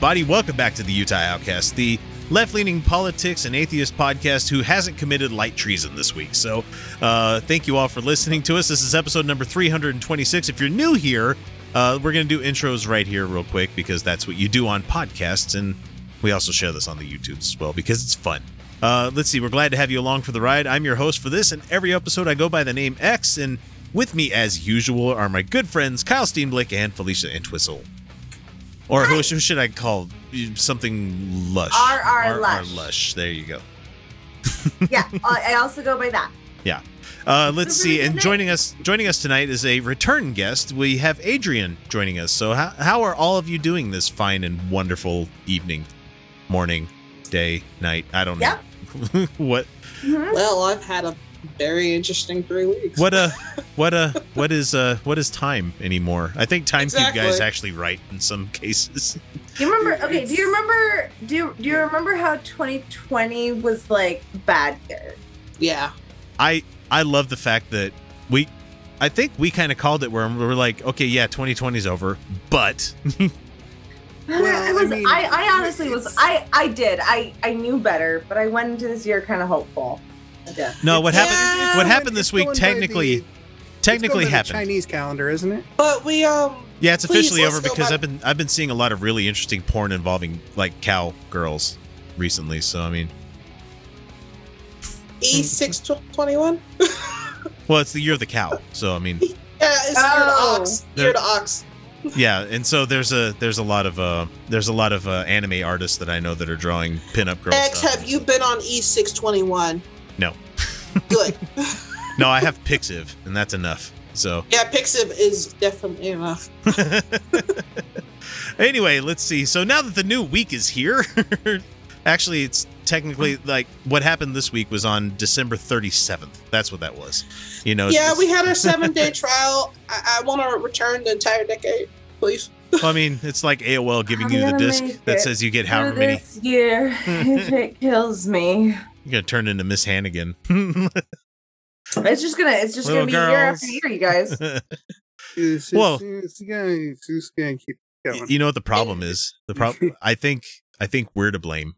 Everybody, welcome back to the Utah Outcast, the left leaning politics and atheist podcast who hasn't committed light treason this week. So, uh, thank you all for listening to us. This is episode number 326. If you're new here, uh, we're going to do intros right here, real quick, because that's what you do on podcasts. And we also share this on the YouTube as well because it's fun. Uh, let's see, we're glad to have you along for the ride. I'm your host for this, and every episode I go by the name X. And with me, as usual, are my good friends Kyle Steenblick and Felicia Entwistle. Or who, who should I call something lush? R. R. R. Lush. lush. There you go. yeah, I I also go by that. Yeah. Uh, let's see. And joining us joining us tonight is a return guest. We have Adrian joining us. So how how are all of you doing this fine and wonderful evening, morning, day, night? I don't know. what Mhm. Well, I've had a very interesting three weeks. what uh what uh what is uh what is time anymore? I think time cube guy is Exactly. actually right in some cases. Do you remember? Okay, do you remember? Do you, do you remember how 2020 was like bad year? Yeah. I I love the fact that we I think we kind of called it where we're like, okay, yeah, 2020's over, but I, Well, was, I mean, I, I honestly was. I, I did. I, I knew better, but I went into this year kind of hopeful. I no, what happened? Yeah, what happened this week by the- technically technically going by the happened. Chinese calendar, isn't it? But we um Yeah, it's officially let's over because back- I've been I've been seeing a lot of really interesting porn involving like cow girls recently. So I mean, E six twenty one. well, it's the year of the cow. So I mean, Yeah, it's Oh. year to ox. Year to ox. yeah, and so there's a there's a lot of uh there's a lot of uh, anime artists that I know that are drawing pinup girl X, stuff. have you been on E six twenty one? No. Good. No, I have Pixiv, and that's enough. So yeah, Pixiv is definitely enough. anyway, let's see. So now that the new week is here, actually, it's technically like what happened this week was on December 37th. That's what that was. You know. yeah, we had our seven day trial. I, I want to return the entire decade, please. Well, I mean, it's like AOL giving I'm you the disc that says you get Through however many. this year, if it kills me, You're gonna turn into Miss Hannigan. it's just gonna. It's just Little gonna be year after year, you guys. It's, Well- it's, it's it's gonna keep going. you know what the problem is? The problem. I think. I think we're to blame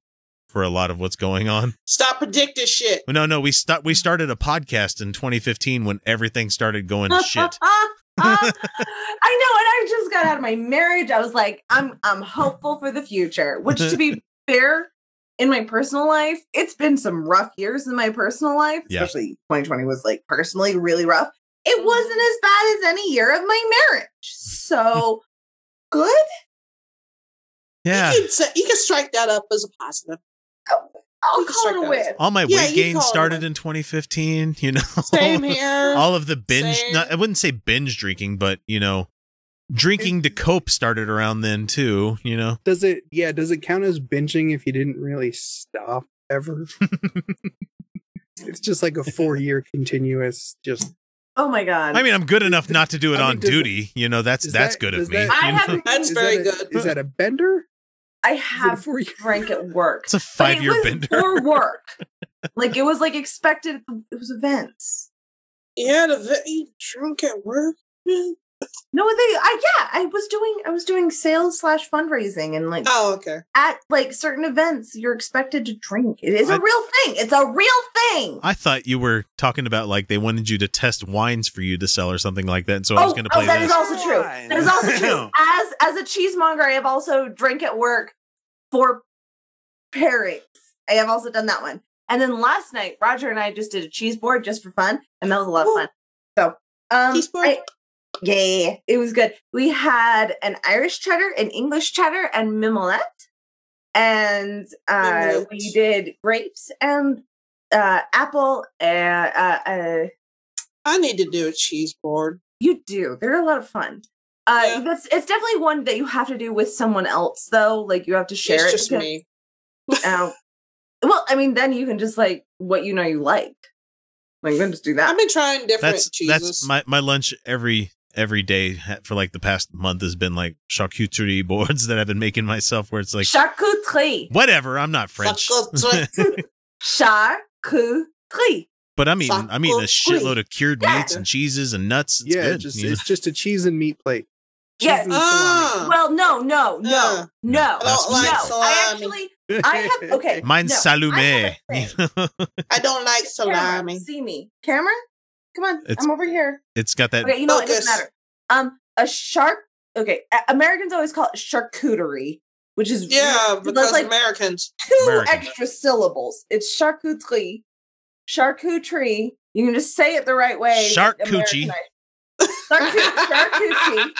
for a lot of what's going on. Stop predicting shit. No, no, we start. We started a podcast in 2015 when everything started going to shit. I know, and I just got out of my marriage. I was like, I'm I'm hopeful for the future. Which, to be fair, in my personal life, it's been some rough years in my personal life. Yeah. Especially 2020 was like personally really rough. It mm. wasn't as bad as any year of my marriage. So good. Yeah. You can, you can strike that up as a positive. Oh, I'll You call it a that win. All my Yeah, weight gain started in 2015. You know. Same here. All of the binge, not, I wouldn't say binge drinking, but you know, drinking to cope started around then too. You know. Does it? Yeah. Does it count as binging if you didn't really stop ever? it's just like a four-year continuous. Just Oh my god. I mean, I'm good enough not to do it I mean, on does duty. You know, that's that's that- good of does me. that- I you know? haven't That's is very that a- good. Is that a bender? I Is it a have four-year- drank at work. It's a five year bender. for work. like it was like expected. It was events. You had a ve- you drunk at work? Man, No, they. I yeah. I was doing. I was doing sales slash fundraising, and like Oh, okay. at like certain events, you're expected to drink. It is a I- real thing. It's a real thing. I thought you were talking about like they wanted you to test wines for you to sell or something like that. And so I was oh, going to play oh, that this. is also true. That is also true. As as a cheesemonger, I have also drank at work for pairings. I have also done that one. And then last night, Roger and I just did a cheese board just for fun, and that was a lot of fun. So, um, Cheese board? I- yeah, it was good. We had an Irish cheddar, an English cheddar, and mimolette, and uh, we did grapes and uh, apple. Uh, uh, uh, I need to do a cheese board. you do. They're a lot of fun. Uh, Yeah. that's it's definitely one that you have to do with someone else, though. Like you have to share it's it. just because- me. Um, well, I mean, then you can just like what you know you like. Like then just do that. I've been trying different That's cheeses. that's my my lunch every every day for like the past month has been like charcuterie boards that I've been making myself where it's like Charcuterie. whatever, I'm not French. Charcuterie. Charcuterie. but I'm eating I'm eating a shitload of cured Yeah. meats and cheeses and nuts. It's yeah, good. just you know? it's just a cheese and meat plate. Cheese Yes. and. Ah. Well, no, no, no, Uh, no, I don't like no. I actually, I have okay. Mine's no, I salume. have a thing. I don't like Camera, salami. see me, camera. Come on, It's- I'm over here. it's got that Okay, you know what? It doesn't matter. Um, a shark. Okay, Americans always call it charcuterie, which is Yeah, weird, because that's like Americans. two American. extra syllables. It's charcuterie, charcuterie. You can just say it the right way. Shark coochie. Americanized. Charcuterie.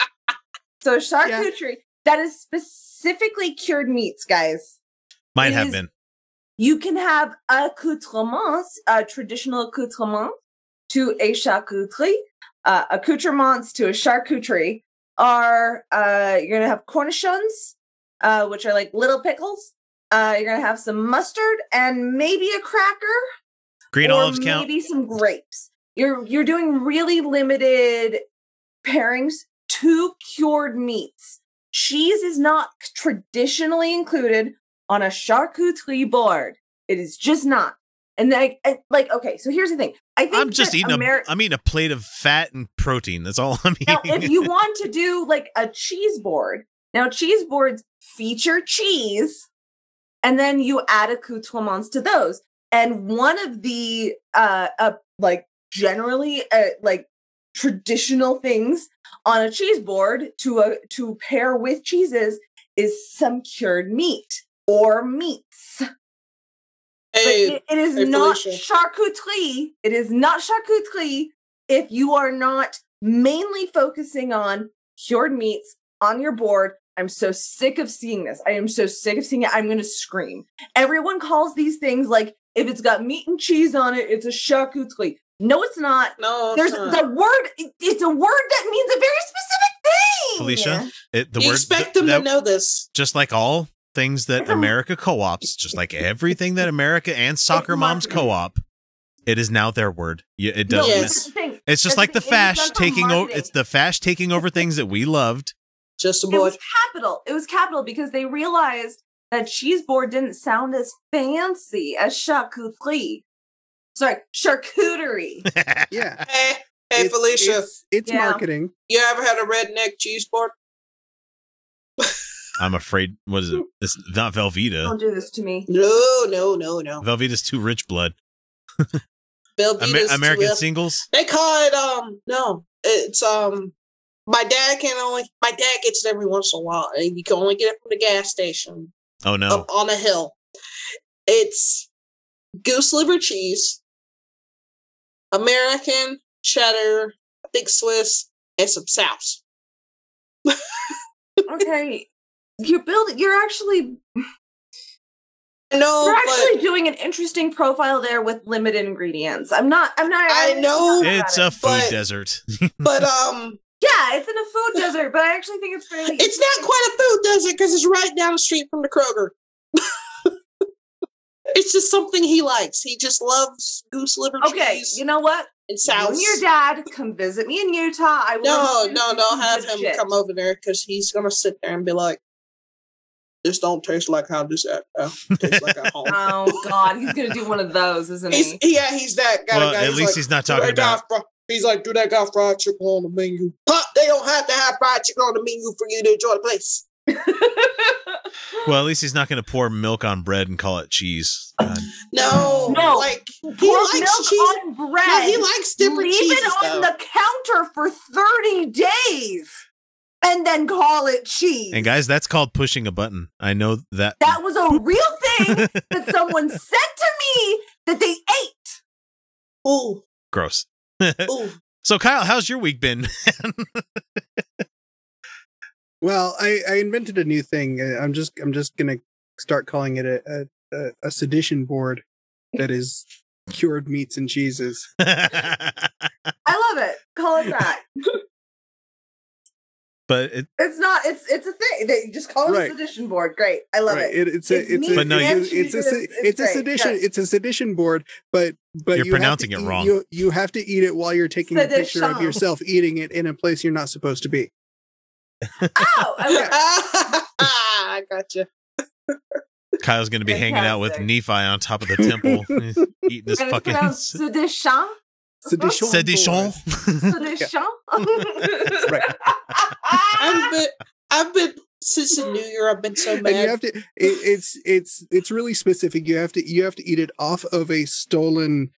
So charcuterie. That is specifically cured meats, guys. might It have is- been. You can have accoutrements, uh, traditional accoutrements to a charcuterie. Uh, accoutrements to a charcuterie are uh, you're gonna have cornichons, uh, which are like little pickles. Uh, you're gonna have some mustard and maybe a cracker, Green olives count. maybe some grapes. You're you're doing really limited pairings. Two cured meats. Cheese is not traditionally included on a charcuterie board. It is just not. And like, like, okay. So here's the thing. I think I'm just eating Ameri- a I'm eating a plate of fat and protein. That's all I'm now, eating. if you want to do like a cheese board, now cheese boards feature cheese, and then you add accoutrements to those. And one of the uh, uh like generally uh, like traditional things on a cheese board to uh, to pair with cheeses is some cured meat or meats. But Hey, it- it is hey, not Felicia. charcuterie. It is not charcuterie if you are not mainly focusing on cured meats on your board. I'm so sick of seeing this. I am so sick of seeing it. I'm going to scream. Everyone calls these things like if it's got meat and cheese on it, it's a charcuterie. No, it's not. no, There's not. the word. it- It's a word that means a very specific thing. Felicia, it, the you word expect th- them that- to know this. just like all things that America co-ops, just like everything that America and soccer moms co-op, it is now their word. It does. Yes. that's the. It's just That's like the thing. It is fash taking over. It's the fash taking over things that we loved. Just a It was capital. It was capital because they realized that cheese board didn't sound as fancy as charcuterie. Sorry, charcuterie. Yeah. Hey, hey, It's- Felicia, It's, it's Yeah. marketing. you ever had a redneck cheese board? I'm afraid. What is it? It's not Velveeta. Don't do this to me. No, no, no, no. Velveeta's too rich blood. Velveeta's Amer- American well- singles. They call it um no, it's um my dad can only my dad gets it every once in a while and you can only get it from the gas station Oh no. up on a hill. It's goose liver cheese, American cheddar, I think Swiss, and some sauce. Okay. You're building you're actually No, you're but actually doing an interesting profile there with limited ingredients. I'm not I'm not I I'm know, It's about a it. food but- desert. but um Yeah, it's in a food desert, but I actually think it's fairly it's not quite a food desert because it's right down the street from the Kroger. it's just something he likes. He just loves goose liver Okay, cheese you know what? and You sauce. your dad come visit me in Utah. I will No, introduce no, don't have him shit. come over there because he's gonna sit there and be like, "This don't taste like how this at uh, tastes like at home." Oh God, he's gonna do one of those, isn't he's he? yeah, he's that kind well, guy. at least like, he's not talking about. fri- He's like, do that guy fried chicken on the menu? Hot They don't have to have fried chicken on the menu for you to enjoy the place. Well, at least he's not going to pour milk on bread and call it cheese. God. No, No. like he Pour likes milk cheese. on bread. No, he likes different Leave cheeses. it on though. the counter for 30 days and then call it cheese. And guys, that's called pushing a button. I know that. that was a real thing that someone said to me that they ate. Ooh, Gross. ooh. So, Kyle, how's your week been? Well, I, I invented a new thing. Uh, I'm just I'm just gonna start calling it a a, a, a sedition board that is cured meats and cheeses. I love it. Call it that. But it, It's not. It's it's a thing. They just call it Right. a sedition board. Great. I love right. it. It, it's a It's it's a, But no, you- it's, it's a se- It's- it's a it's sedition Yes. it's a sedition board, but but You're you have pronouncing to it eat- wrong. You you have to eat it while you're taking a picture of yourself eating it in a place you're not supposed to be. Oh, ah, okay. I gotcha. Kyle's going to be hanging out with Nephi on top of the temple, eating this And it's fucking pronounced sedition. Sedition. sedition. board. Sedition. Right. I've been, I've been since the new year. I've been so and you have to it, it's it's it's really specific you have to you have to eat it off of a stolen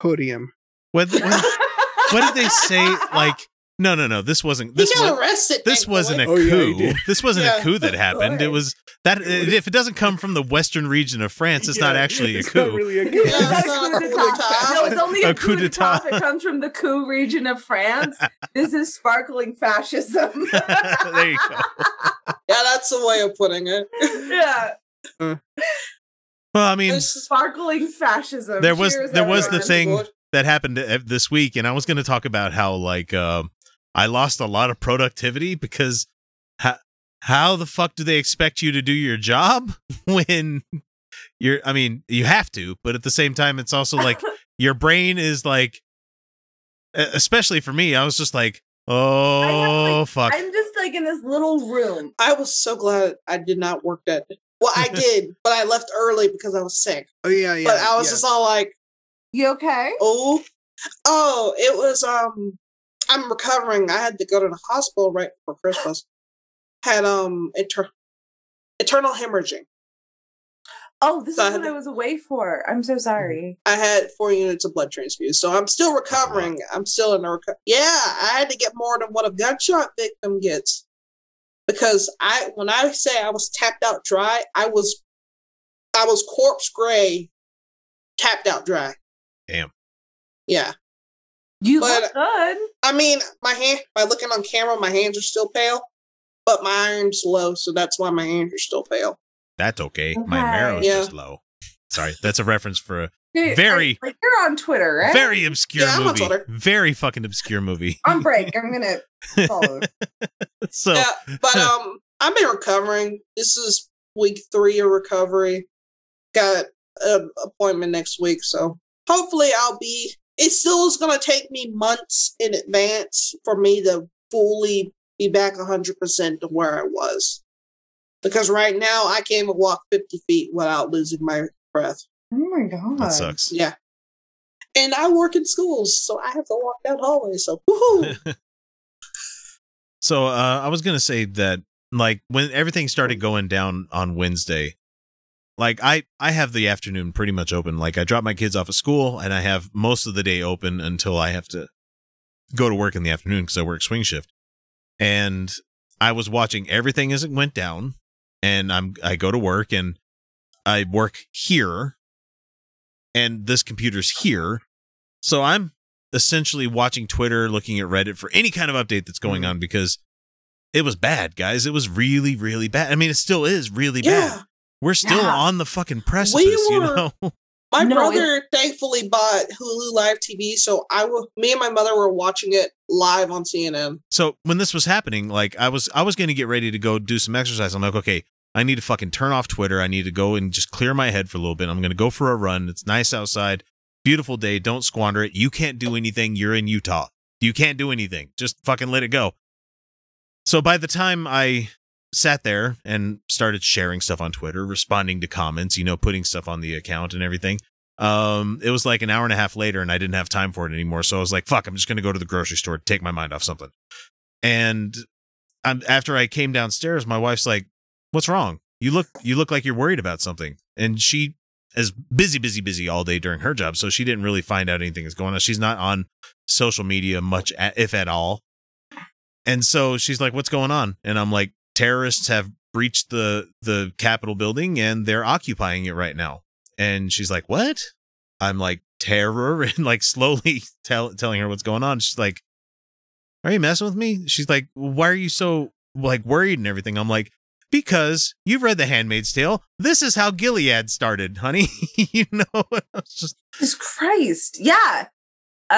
podium What, what, what did they say? Like, no, no, no. This wasn't. This he got was. arrested. This wasn't a Oh, coup. did. this wasn't a coup that happened. It was that if it doesn't come from the western region of France, it's not Yeah, actually a coup. not really a coup. was Yeah, a it's not a coup coup d'etat. d'etat. No, it's only a, A coup coup d'etat d'etat. that comes from the coup region of France. This is sparkling fascism. there you go. Yeah, that's the way of putting it. yeah, Well, I mean, This sparkling fascism. There was- Cheers, there was the everyone. thing- that happened uh, this week, and I was going to talk about how like uh, I lost a lot of productivity because how how the fuck do they expect you to do your job when you're? I mean, you have to, but at the same time, it's also like your brain is like, especially for me, I was just like, oh like, fuck. I'm just like in this little room. I was so glad I did not work that. Well, I did, but I left early because I was sick. oh yeah yeah but I was yeah. just all like, You okay? oh, oh, it was. Um, I'm recovering. I had to go to the hospital right before Christmas. Had um inter- internal hemorrhaging. Oh, this So I is had what I was away for. I'm so sorry. I had four units of blood transfused, so I'm still recovering. I'm still in a reco- yeah. I had to get more than what a gunshot victim gets because I when I say I was tapped out dry, I was I was corpse gray, tapped out dry. Damn. Yeah, You But- look good. I mean my hand by looking on camera, my hands are still pale, but my iron's low, so that's why my hands are still pale. That's okay. My Okay. marrow's Yeah. just low. Sorry, that's a reference for a Very- like you're on Twitter, right? very obscure Yeah, I'm on movie. Twitter. Very fucking obscure movie. on break. I'm gonna follow. so Yeah, but um, I've been recovering. This is week three of recovery. Got an appointment next week, so hopefully I'll be. It still is going to take me months in advance for me to fully be back 100% to where I was. Because right now I can't even walk 50 feet without losing my breath. Oh my god. that sucks. Yeah. And I work in schools, so I have to walk down hallways. So, woohoo! So uh, I was gonna say that like when everything started going down on Wednesday, like I I have the afternoon pretty much open. Like I drop my kids off at school and I have most of the day open until I have to go to work in the afternoon because I work swing shift. And I was watching everything as it went down, and I'm I go to work and I work here, and this computer's here, so I'm essentially watching Twitter, looking at Reddit for any kind of update that's going Mhm. on because it was bad, guys. It was really, really bad. I mean, it still is really Yeah. bad. We're still Yeah. on the fucking precipice, you were- know. My No, brother thankfully bought Hulu Live TV, so I will. Me and my mother were watching it live on CNN. so when this was happening, like I was I was gonna get ready to go do some exercise. I'm like, okay, I need to fucking turn off Twitter. I need to go and just clear my head for a little bit. I'm gonna go for a run. It's nice outside. Beautiful day. Don't squander it. You can't do anything. You're in Utah. You can't do anything. Just fucking let it go. So by the time I sat there and started sharing stuff on Twitter, responding to comments, you know, putting stuff on the account and everything, um, it was like an hour and a half later and I didn't have time for it anymore. So I was like, fuck, I'm just going to go to the grocery store, to take my mind off something. And I'm, after I came downstairs, my wife's like, "What's wrong? You look you look like you're worried about something." And she is busy, busy, busy all day during her job, so she didn't really find out anything is going on. She's not on social media much, if at all. And so she's like, "What's going on?" And I'm like, "Terrorists have breached the the Capitol building and they're occupying it right now." And she's like, "What?" I'm like, "Terror," and like slowly tell, telling her what's going on. She's like, "Are you messing with me?" She's like, "Why are you so like worried and everything?" I'm like, "Because you've read The Handmaid's Tale. This is how Gilead started, honey. you know." Just Jesus Christ. Yeah.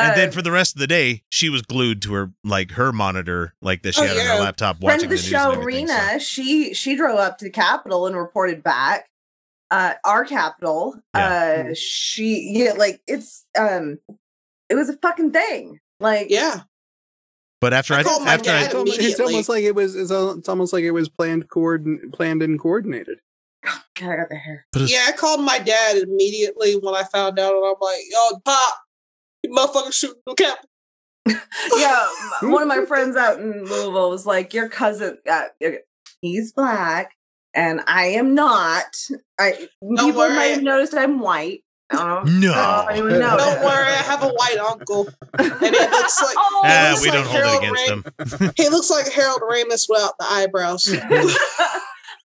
And Uh, then for the rest of the day, she was glued to her like her monitor, like that she Oh, had on yeah. her laptop friend watching of the, the, news show, and everything, so- Rena, she she drove up to the Capitol and reported back. Uh, our Capitol. Yeah. Uh, she yeah, like it's um, it was a fucking thing. Like Yeah. But after I I, called my after I dad It's almost, it's almost like it was. It's, al- it's almost like it was planned, coordin- planned and coordinated. God, I got the hair. Yeah, I called my dad immediately when I found out, and I'm like, "Yo, pop, you motherfucker shooting the cap." yeah, one of my friends out in Louisville was like, "Your cousin, uh, he's black, and I am not." I people worry. might have noticed I'm white. I don't know. I don't no. Don't worry, I have a white uncle, and it looks like Oh, Ah, looks we like don't hold Harold it against Ram- them. he looks like Harold Ramis without the eyebrows.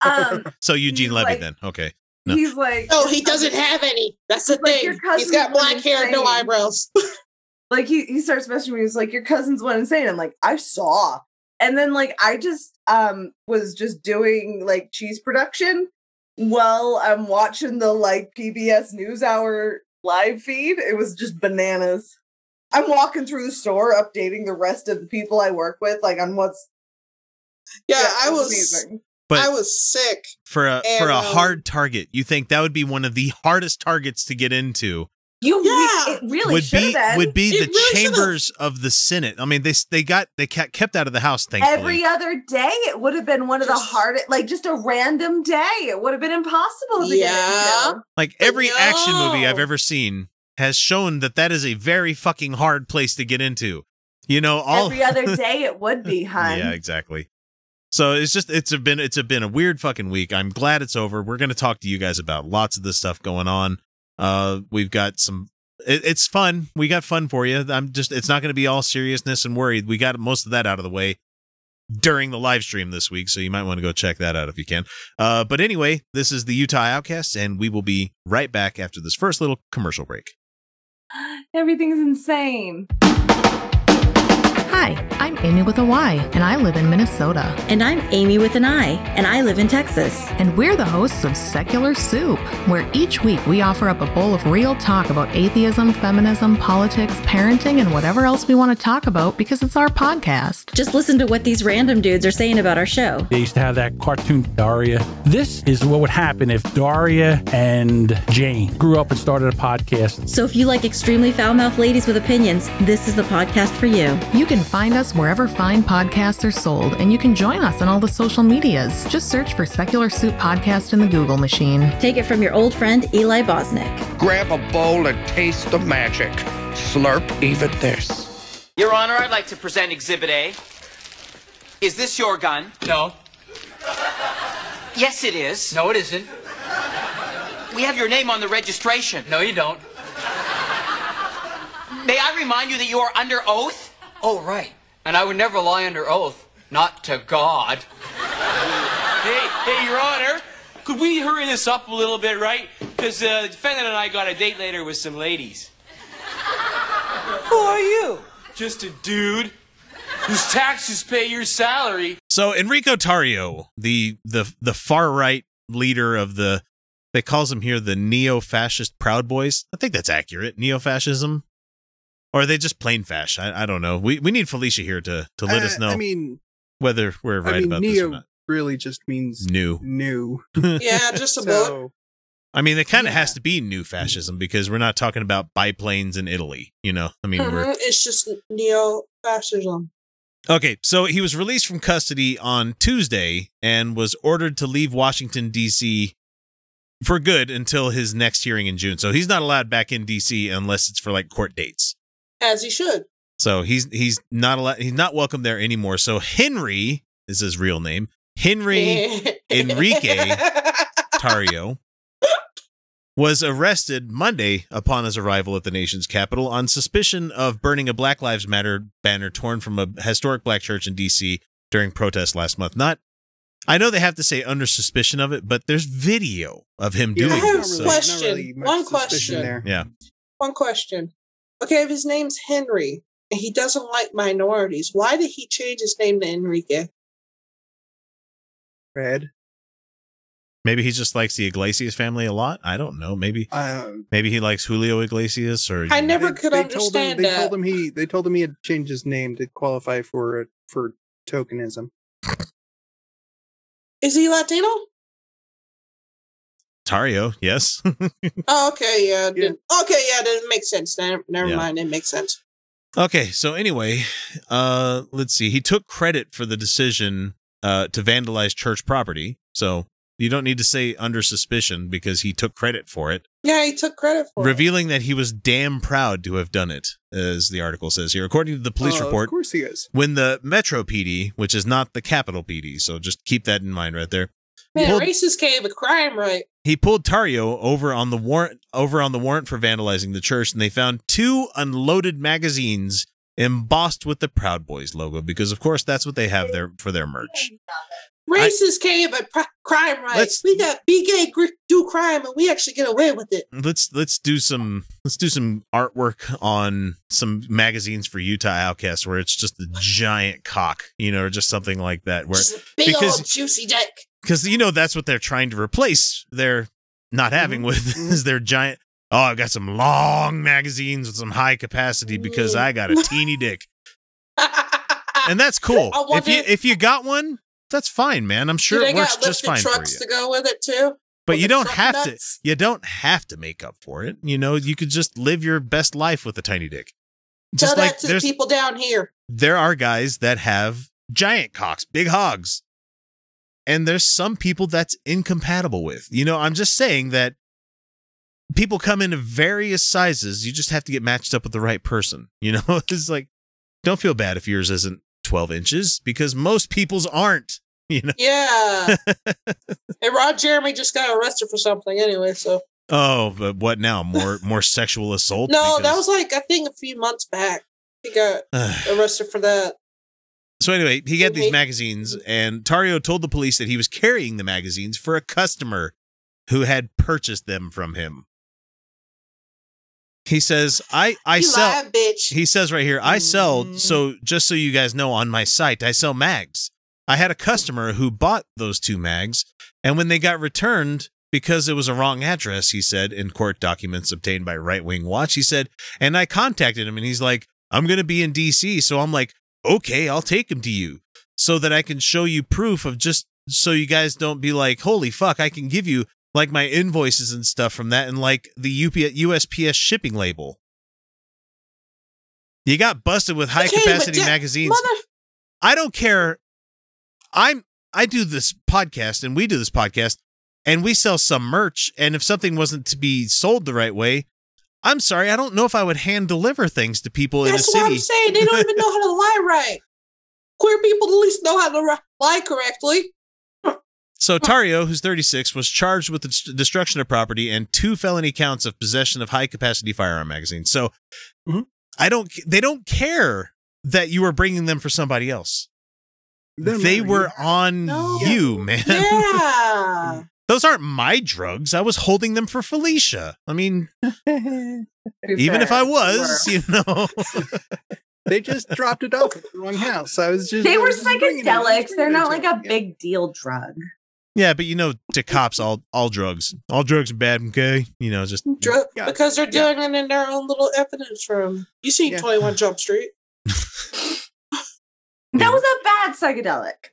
um, So Eugene Levy like- then. Okay. No. he's like, oh, he doesn't have any. That's the Like, thing. cousin He's got black hair, and no eyebrows. like he he starts messaging me. He's like, "Your cousin's went insane." I'm like, "I saw," and then like I just um was just doing like cheese production while I'm watching the like PBS NewsHour live feed. It was just bananas. I'm walking through the store, updating the rest of the people I work with, like on what's. Yeah, it I was, amazing. But I was sick. for a And, for a um, hard target, you think that would be one of the hardest targets to get into? You, Yeah. it really would be been. would be It the really should've. chambers of the Senate. I mean, they they got they kept kept out of the House. Thankfully, Every other day, it would have been one of the hardest, like just a random day. It would have been impossible to Yeah. get into. like every action movie I've ever seen has shown that that is a very fucking hard place to get into. You know, all Every other day, it would be, hun. Yeah, exactly. So it's just it's been it's been a weird fucking week. I'm glad it's over. We're going to talk to you guys about lots of this stuff going on. Uh we've got some it, it's fun. We got fun for you. I'm just it's not going to be all seriousness and worried. We got most of that out of the way during the live stream this week, so you might want to go check that out if you can. Uh but anyway, this is the Utah Outcasts and we will be right back after this first little commercial break. Everything's insane. Hi, I'm Amy with a Y, and I live in Minnesota. And I'm Amy with an I, and I live in Texas. And we're the hosts of Secular Soup, where each week we offer up a bowl of real talk about atheism, feminism, politics, parenting, and whatever else we want to talk about because it's our podcast. Just listen to what these random dudes are saying about our show. They used to have that cartoon Daria. This is what would happen if Daria and Jane grew up and started a podcast. So if you like extremely foul mouthed ladies with opinions, this is the podcast for you. You can find us wherever fine podcasts are sold, and you can join us on all the social medias. Just search for Secular Soup Podcast in the Google machine. Take it from your old friend Eli Bosnick. Grab a bowl and taste the magic. Slurp even this. Your Honor, I'd like to present Exhibit A. Is this your gun? No, Yes, it is. no, it isn't. We have your name on the registration. No, you don't. May I remind you that you are under oath? Oh, right. And I would never lie under oath, not to God. Hey, hey, Your Honor, could we hurry this up a little bit, right? Because uh, the defendant and I got a date later with some ladies. Who are you? Just a dude whose taxes pay your salary. So Enrico Tarrio, the the the far right leader of the they calls him here the neo-fascist Proud Boys. I think that's accurate. Neo-fascism, or are they just plain fash? I, I don't know. We we need Felicia here to to let Uh, us know I mean, whether we're right I mean, about this or not. really just means New. new. Yeah, just about. So I mean, it kind of Yeah. has to be new fascism because we're not talking about biplanes in Italy. You know, I mean, we're Mhm, It's just neo fascism. Okay, so he was released from custody on Tuesday and was ordered to leave Washington D.C. for good until his next hearing in June. So he's not allowed back in D.C. unless it's for like court dates. As he should. So he's he's not allowed. He's not welcome there anymore. So Henry is his real name. Henry Enrique Tarrio was arrested Monday upon his arrival at the nation's capital on suspicion of burning a Black Lives Matter banner torn from a historic black church in D.C. during protests last month. Not, I know they have to say under suspicion of it, but there's video of him Yeah, doing I have this. a so- question. really One question. there. yeah, One question. Okay, if his name's Henry and he doesn't like minorities, why did he change his name to Enrique? Red. maybe he just likes the Iglesias family a lot. I don't know. Maybe Uh, maybe he likes Julio Iglesias or I never they- could they told him, understand they told him he they told him he had changed his name to qualify for for tokenism. Is he Latino? Tarrio. Yes. Oh, okay, yeah. then- Okay, yeah, that makes sense. Never, never Yeah. mind, it makes sense. Okay, so anyway, uh let's see. He took credit for the decision uh to vandalize church property. So you don't need to say under suspicion because he took credit for it, Yeah, he took credit for it. revealing that he was damn proud to have done it, as the article says here. According to the police Oh, report, Of course he is. when the Metro PD, which is not the Capitol PD, so just keep that in mind right there. Man, pulled- racist gave a crime right. He pulled Tarrio over on the warrant over on the warrant for vandalizing the church, and they found two unloaded magazines embossed with the Proud Boys logo because, of course, that's what they have there for their merch. Racist gave a pr- crime right. We got be gay, do crime, and we actually get away with it. Let's let's do some let's do some artwork on some magazines for Utah Outcasts where it's just a giant cock, you know, or just something like that. Where big because old juicy dick. Because you know that's what they're trying to replace they're not mm-hmm. having with mm-hmm. is their giant oh i've got some long magazines with some high capacity because i got a mm. teeny dick and that's cool if you if you got one that's fine man i'm sure it works just fine for trucks you to go with it too. but you don't have nuts? to you don't have to make up for it you know you could just live your best life with a tiny dick Tell just that like to the there's people down here. there are guys that have giant cocks, big hogs. And there's some people that's incompatible with. You know, I'm just saying that people come in various sizes. You just have to get matched up with the right person. You know, it's like, don't feel bad if yours isn't 12 inches because most people's aren't. You know, Yeah. and Ron Jeremy just got arrested for something anyway. So oh, but what now? More more sexual assault? no, that was like I think a few months back. He got arrested for that. So anyway, he got these magazines, and Tarrio told the police that he was carrying the magazines for a customer who had purchased them from him. He says, "I I you sell." lying bitch. He says right here, "I sell." Mm-hmm. So just so you guys know, on my site, I sell mags. I had a customer who bought those two mags, and when they got returned because it was a wrong address, he said in court documents obtained by Right Wing Watch, he said, and I contacted him, and he's like, "I'm going to be in D.C." So I'm like, "Okay, I'll take him to you." so that I can show you proof of just so you guys don't be like, holy fuck, I can give you like my invoices and stuff from that and like the UP- USPS shipping label. You got busted with high Okay, capacity magazines. Mother, I don't care. I'm I do this podcast and we do this podcast and we sell some merch and if something wasn't to be sold the right way, I'm sorry, I don't know if I would hand deliver things to people in a that's what city. I'm saying. They don't even know how to lie right. Queer people at least know how to lie correctly. So Tarrio, who's 36, was charged with the destruction of property and two felony counts of possession of high capacity firearm magazines. So Mhm. I don't they don't care that you were bringing them for somebody else. Doesn't They matter. were on No. you, man. Yeah. Those aren't my drugs. I was holding them for Felicia. I mean, even if I was, you know. they just dropped it off at the wrong house. I was just They I were just bringing it. I was psychedelics. They're not like them. a big deal drug. yeah, but you know, to cops, all all drugs, all drugs are bad. Okay, you know, just mm-hmm. Dr- Yeah. because they're doing it in their own little evidence room. You seen Yeah. 21 Jump Street? That was a bad psychedelic.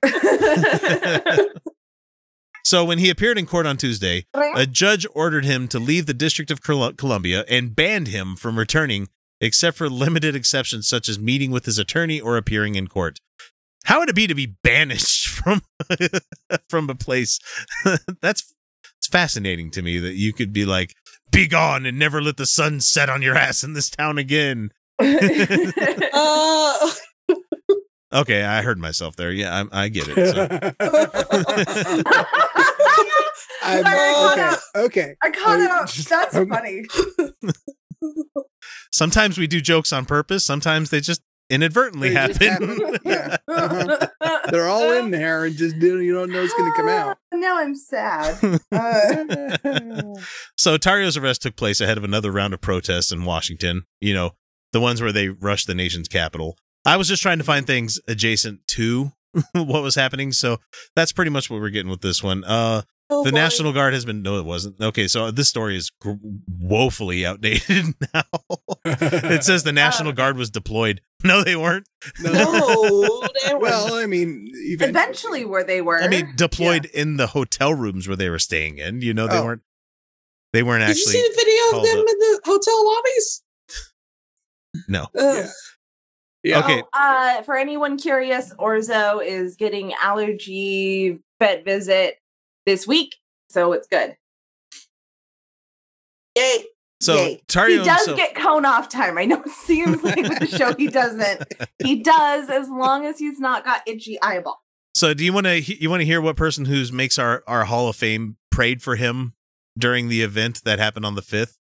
So when he appeared in court on Tuesday, a judge ordered him to leave the District of Columbia and banned him from returning, except for limited exceptions such as meeting with his attorney or appearing in court. How would it be to be banished from from a place? That's it's fascinating to me that you could be like, "Be gone and never let the sun set on your ass in this town again." Uh, Okay, I heard myself there. Yeah, I, I get it. So. I'm- Sorry, I caught okay, up. okay. I caught Uh, up. That's um, funny. Sometimes we do jokes on purpose. Sometimes they just inadvertently They just happen. happen. Yeah. uh-huh. They're all in there and just you don't know it's going to come out. Now I'm sad. Uh, so Tarrio's arrest took place ahead of another round of protests in Washington. You know, the ones where they rushed the nation's capital. I was just trying to find things adjacent to what was happening. So that's pretty much what we're getting with this one. Uh, the boy. National Guard has been no, it wasn't. Okay, so this story is gr- woefully outdated now. it says the National Guard was deployed. No, they weren't. No, they were. Well, I mean, even eventually, where they were. I mean, deployed in the hotel rooms where they were staying in. You know, they Oh. weren't. They weren't actually. Did you actually. see the video of them up. in the hotel lobbies? No. Ugh. Yeah. Okay. Oh, uh, for anyone curious, Orzo is getting allergy vet visit this week, so it's good. Yay. So Yay. Tario he does himself- get cone off time. I know it seems like with the show he doesn't. He does as long as he's not got itchy eyeball. So do you want to you want to hear what person who's makes our our Hall of Fame prayed for him during the event that happened on the fifth?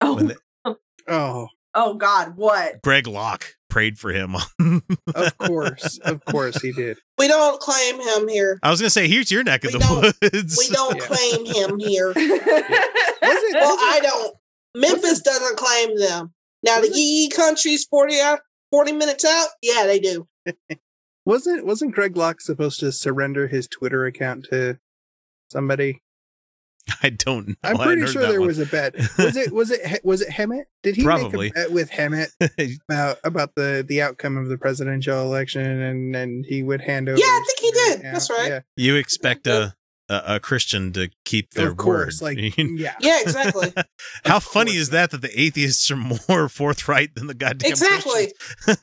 Oh, When the- Oh, oh God, what? Greg Locke prayed for him. of course, of course he did. We don't claim him here. I was gonna say, here's your neck of We the woods. We don't Yeah. claim him here. Was it? Well, I don't. Memphis doesn't claim them. Now the Was it- Yee country's 40 out, 40 minutes out. Yeah, they do. wasn't wasn't Greg Locke supposed to surrender his Twitter account to somebody? I don't know. I'm pretty sure there one. was a bet. Was it was it was it Hemant? Did he Probably. make a bet with Hemant about about the the outcome of the presidential election and and he would hand over? Yeah, I think he did. account? That's right. Yeah, you expect a, a a Christian to keep their of course. word. Like yeah, Yeah, exactly. How funny is that that the atheists are more forthright than the goddamn exactly. Christians?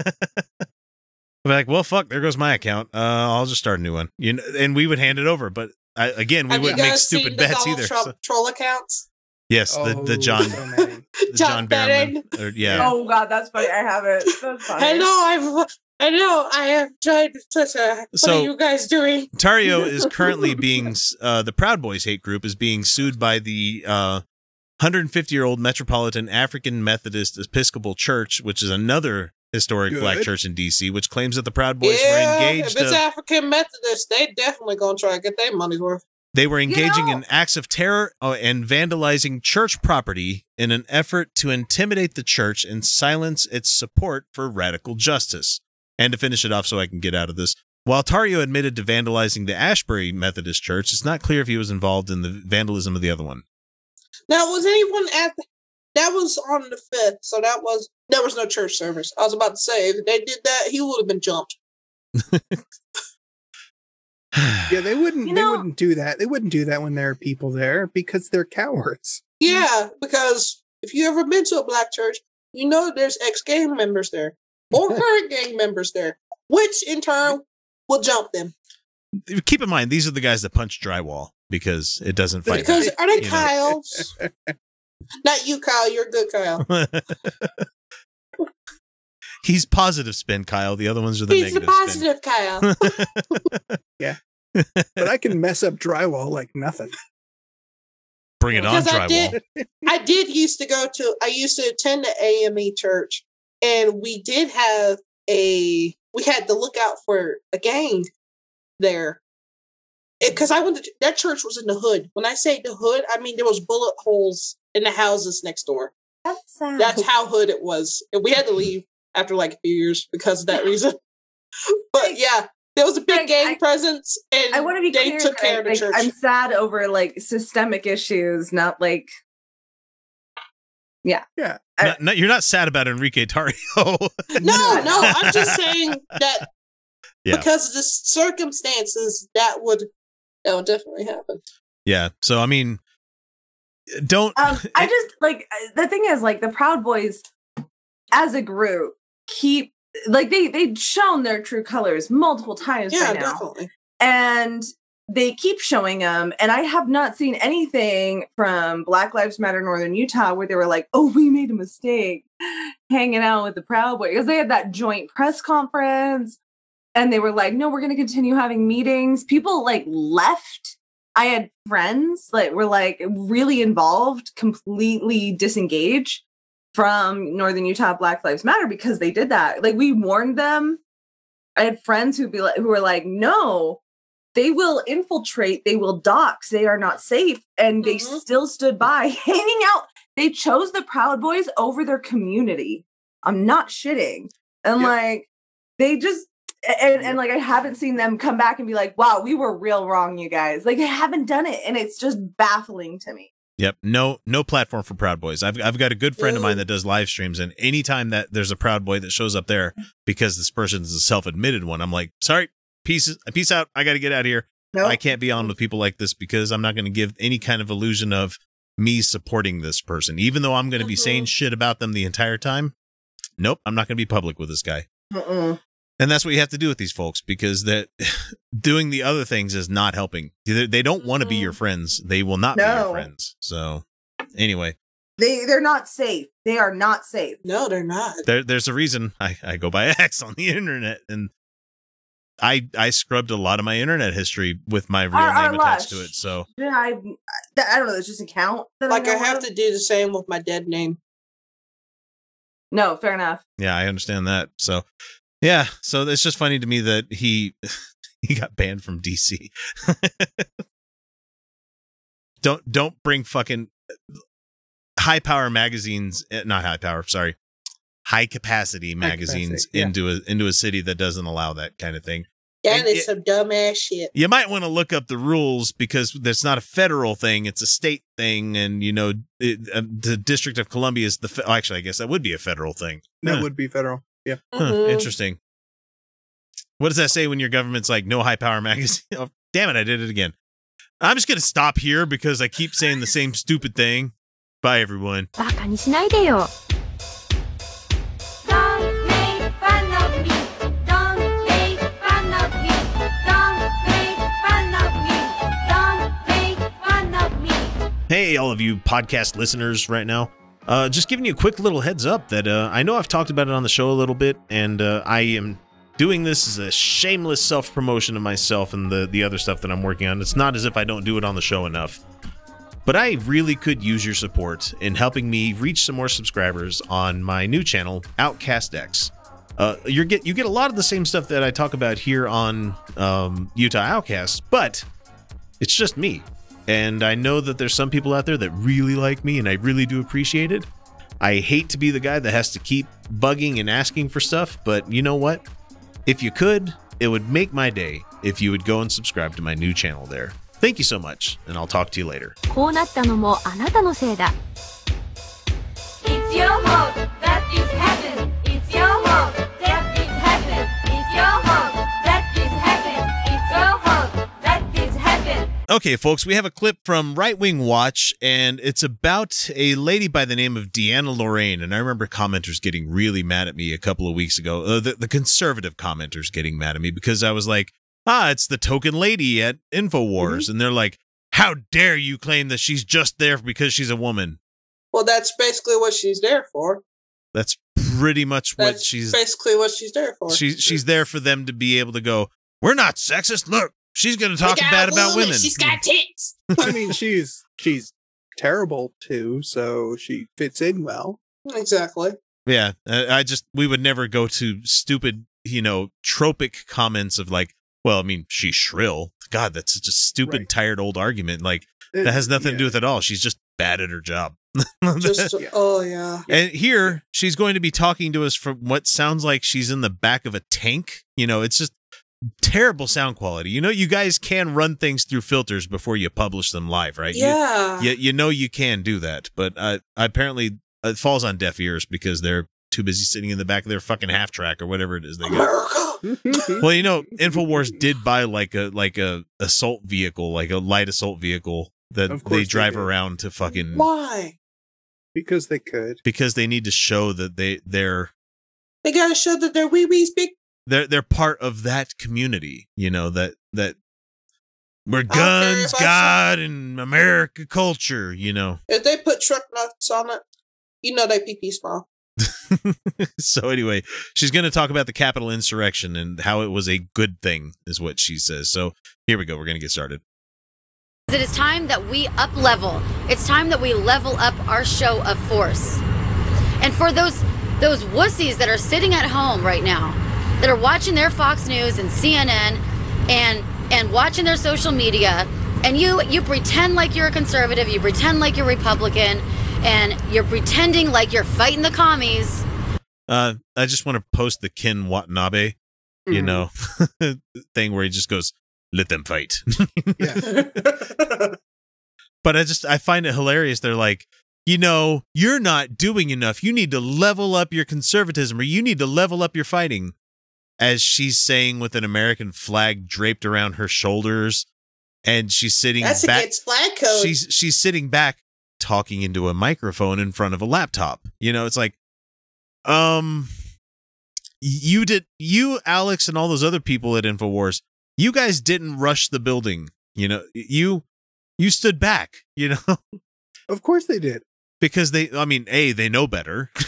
Be like, well, fuck, there goes my account. Uh, I'll just start a new one. You know, and we would hand it over. But I, again, we Have wouldn't make stupid the bets Donald either. Trump so- troll accounts? yes, the the Oh, John so the John John Barrowman. Or, yeah, Oh God, that's funny. I have it. I know. I've. I know. I have tried Twitter. What So- are you guys doing? Tarrio is currently being uh, the Proud Boys hate group is being sued by the uh, 150 year old Metropolitan African Methodist Episcopal Church, which is another historic black church in DC, which claims that the Proud Boys yeah, were engaged. if it's of- African Methodist, they definitely gonna try to get their money's worth. They were engaging know- in acts of terror uh, and vandalizing church property in an effort to intimidate the church and silence its support for radical justice. And to finish it off so I can get out of this, while Tarrio admitted to vandalizing the Asbury Methodist Church, it's not clear if he was involved in the vandalism of the other one. Now, was anyone at the, that was on the fifth? So that was there was no church service. I was about to say if they did that, he would have been jumped. Yeah, they wouldn't. You they wouldn't do that. They wouldn't do that when there are people there because they're cowards. Yeah, because if you ever been to a black church, you know there's ex gang members there or current gang members there, which in turn will jump them. Keep in mind, these are the guys that punch drywall because it doesn't fight. Because are they. Kyles? Not you, Kyle. You're good, Kyle. He's positive spin, Kyle. The other ones are the negative. He's the negative positive Kyle. Yeah, but I can mess up drywall like nothing. Bring it on, Because I drywall. did, I did used to go to. I used to attend the AME church, and we did have a. We had to look out for a gang there, because I went to that church was in the hood. When I say the hood, I mean there was bullet holes in the houses next door. That's sad. That's how hood it was, and we had to leave after like a few years because of that reason. but yeah, there was a big Greg, gang I- presence, and I want to be they clear. took care of the Greg, church. I'm sad over like systemic issues, not like Yeah. Not- not- you're not sad about Enrique Tarrio. No, no, I'm just saying that Yeah. because of the circumstances that would that would definitely happen. yeah. So I mean, don't. um i just like the thing is like the proud boys as a group keep like they they've shown their true colors multiple times Yeah, by now definitely. and they keep showing them, and I have not seen anything from Black Lives Matter Northern Utah where they were like, "Oh, we made a mistake hanging out with the Proud Boys," because they had that joint press conference, and they were like, "No, we're going to continue having meetings." People like left. I had friends that were like really involved, completely disengaged from Northern Utah Black Lives Matter because they did that. Like we warned them. I had friends who'd be like, who were like, "No." they will infiltrate, they will dox, they are not safe. And they Mhm. still stood by hanging out. They chose the Proud Boys over their community. I'm not shitting. And Yeah. like, they just, and, and like, I haven't seen them come back and be like, wow, we were real wrong, you guys. Like, they haven't done it. And it's just baffling to me. Yep. No no platform for Proud Boys. I've I've got a good friend of mine that does live streams and anytime that there's a Proud Boy that shows up there because this person is a self-admitted one, I'm like, "Sorry, peace peace out. I got to get out of here. No. I can't be on with people like this because I'm not going to give any kind of illusion of me supporting this person even though I'm going to be Mhm. saying shit about them the entire time. Nope, I'm not going to be public with this guy. Mm-mm. And that's what you have to do with these folks because that doing the other things is not helping. They, they don't want to be your mm-hmm. friends. They will not be your friends. So anyway, They, they're not safe. They are not safe. No, they're not. there, there's a reason I, I go by X on the internet and I I scrubbed a lot of my internet history with my real Our- our name attached to it. So Yeah, I, I don't know. It's just a count. that Like I know have of. to do the same with my dead name. No, fair enough. yeah, I understand that. So yeah, so it's just funny to me that he he got banned from DC. don't don't bring fucking high power magazines, eh, not high power, sorry, high capacity magazines capacity, yeah. into a into a city that doesn't allow that kind of thing. That And is it- some dumbass shit. You might want to look up the rules because that's not a federal thing; it's a state thing, and you know it, uh, the District of Columbia is the. Fe- oh, actually, I guess that would be a federal thing. That Huh. would be federal. Yeah. Huh, mm-hmm. Interesting. What does that say when your government's like no high power magazine? Oh, damn it, I did it again. I'm just gonna stop here because I keep saying the same stupid thing. Bye everyone. Hey, all of you podcast listeners right now. Uh, just giving you a quick little heads up that uh, I know I've talked about it on the show a little bit, and uh, I am doing this as a shameless self promotion of myself and the, the other stuff that I'm working on. It's not as if I don't do it on the show enough. But I really could use your support in helping me reach some more subscribers on my new channel, Outcast X. Uh, you get you get a lot of the same stuff that I talk about here on um, Utah Outcast, but it's just me. And I know that there's some people out there that really like me, and I really do appreciate it. I hate to be the guy that has to keep bugging and asking for stuff, but you know what? If you could, it would make my day if you would go and subscribe to my new channel there. Thank you so much, and I'll talk to you later. こうなったのもあなたのせいだ It's your fault that this happened. Okay, folks, we have a clip from Right Wing Watch, and it's about a lady by the name of Deanna Lorraine. And I remember commenters getting really mad at me a couple of weeks ago. Uh, the, the conservative commenters getting mad at me because I was like, ah, it's the token lady at InfoWars. And they're like, how dare you claim that she's just there because she's a woman? Well, that's basically what she's there for. That's pretty much what That's she's basically what she's there for. she's she's there for them to be able to go, we're not sexist. Look, she's going to talk bad about women. She's got tits. I mean, she's she's terrible too, so she fits in well. Exactly. Yeah, I I just we would never go to stupid, you know, tropic comments of like, well, I mean, she's shrill. God, that's such a stupid, Right. tired old argument. Like It- that has nothing to do with it at all. She's just bad at her job. Just Yeah. oh yeah. and here she's going to be talking to us from what sounds like she's in the back of a tank. You know, it's just terrible sound quality. You know, you guys can run things through filters before you publish them live, right? Yeah. you, you know you can do that, but uh, apparently it falls on deaf ears because they're too busy sitting in the back of their fucking half track or whatever it is they got. Well, you know, Infowars did buy like a like a assault vehicle, like a light assault vehicle that they they drive did. around to fucking Why? because they could. because they need to show that they they're They gotta show that their wee wee's big. They're they're part of that community, you know, that that We're guns, God, and America culture. You know. If they put truck nuts on it, you know they pee pee small. so anyway, she's going to talk about the Capitol insurrection and how it was a good thing, is what she says. So here we go. We're going to get started. It is time that we up level. It's time that we level up our show of force. And for those those wussies that are sitting at home right now, that are watching their Fox News and CNN and and watching their social media, and you you pretend like you're a conservative, you pretend like you're Republican, and you're pretending like you're fighting the commies. Uh, I just want to post the Ken Watanabe, you Mhm. know, thing where he just goes, "Let them fight." but I just I find it hilarious. They're like, you know, you're not doing enough. You need to level up your conservatism, or you need to level up your fighting. As she's saying, with an American flag draped around her shoulders, and she's sitting That's back. against flag code. She's she's sitting back, talking into a microphone in front of a laptop. You know, it's like, um, you did you Alex and all those other people at Infowars. You guys didn't rush the building. You know, you you stood back. You know, Of course they did. because they. I mean, a they know better.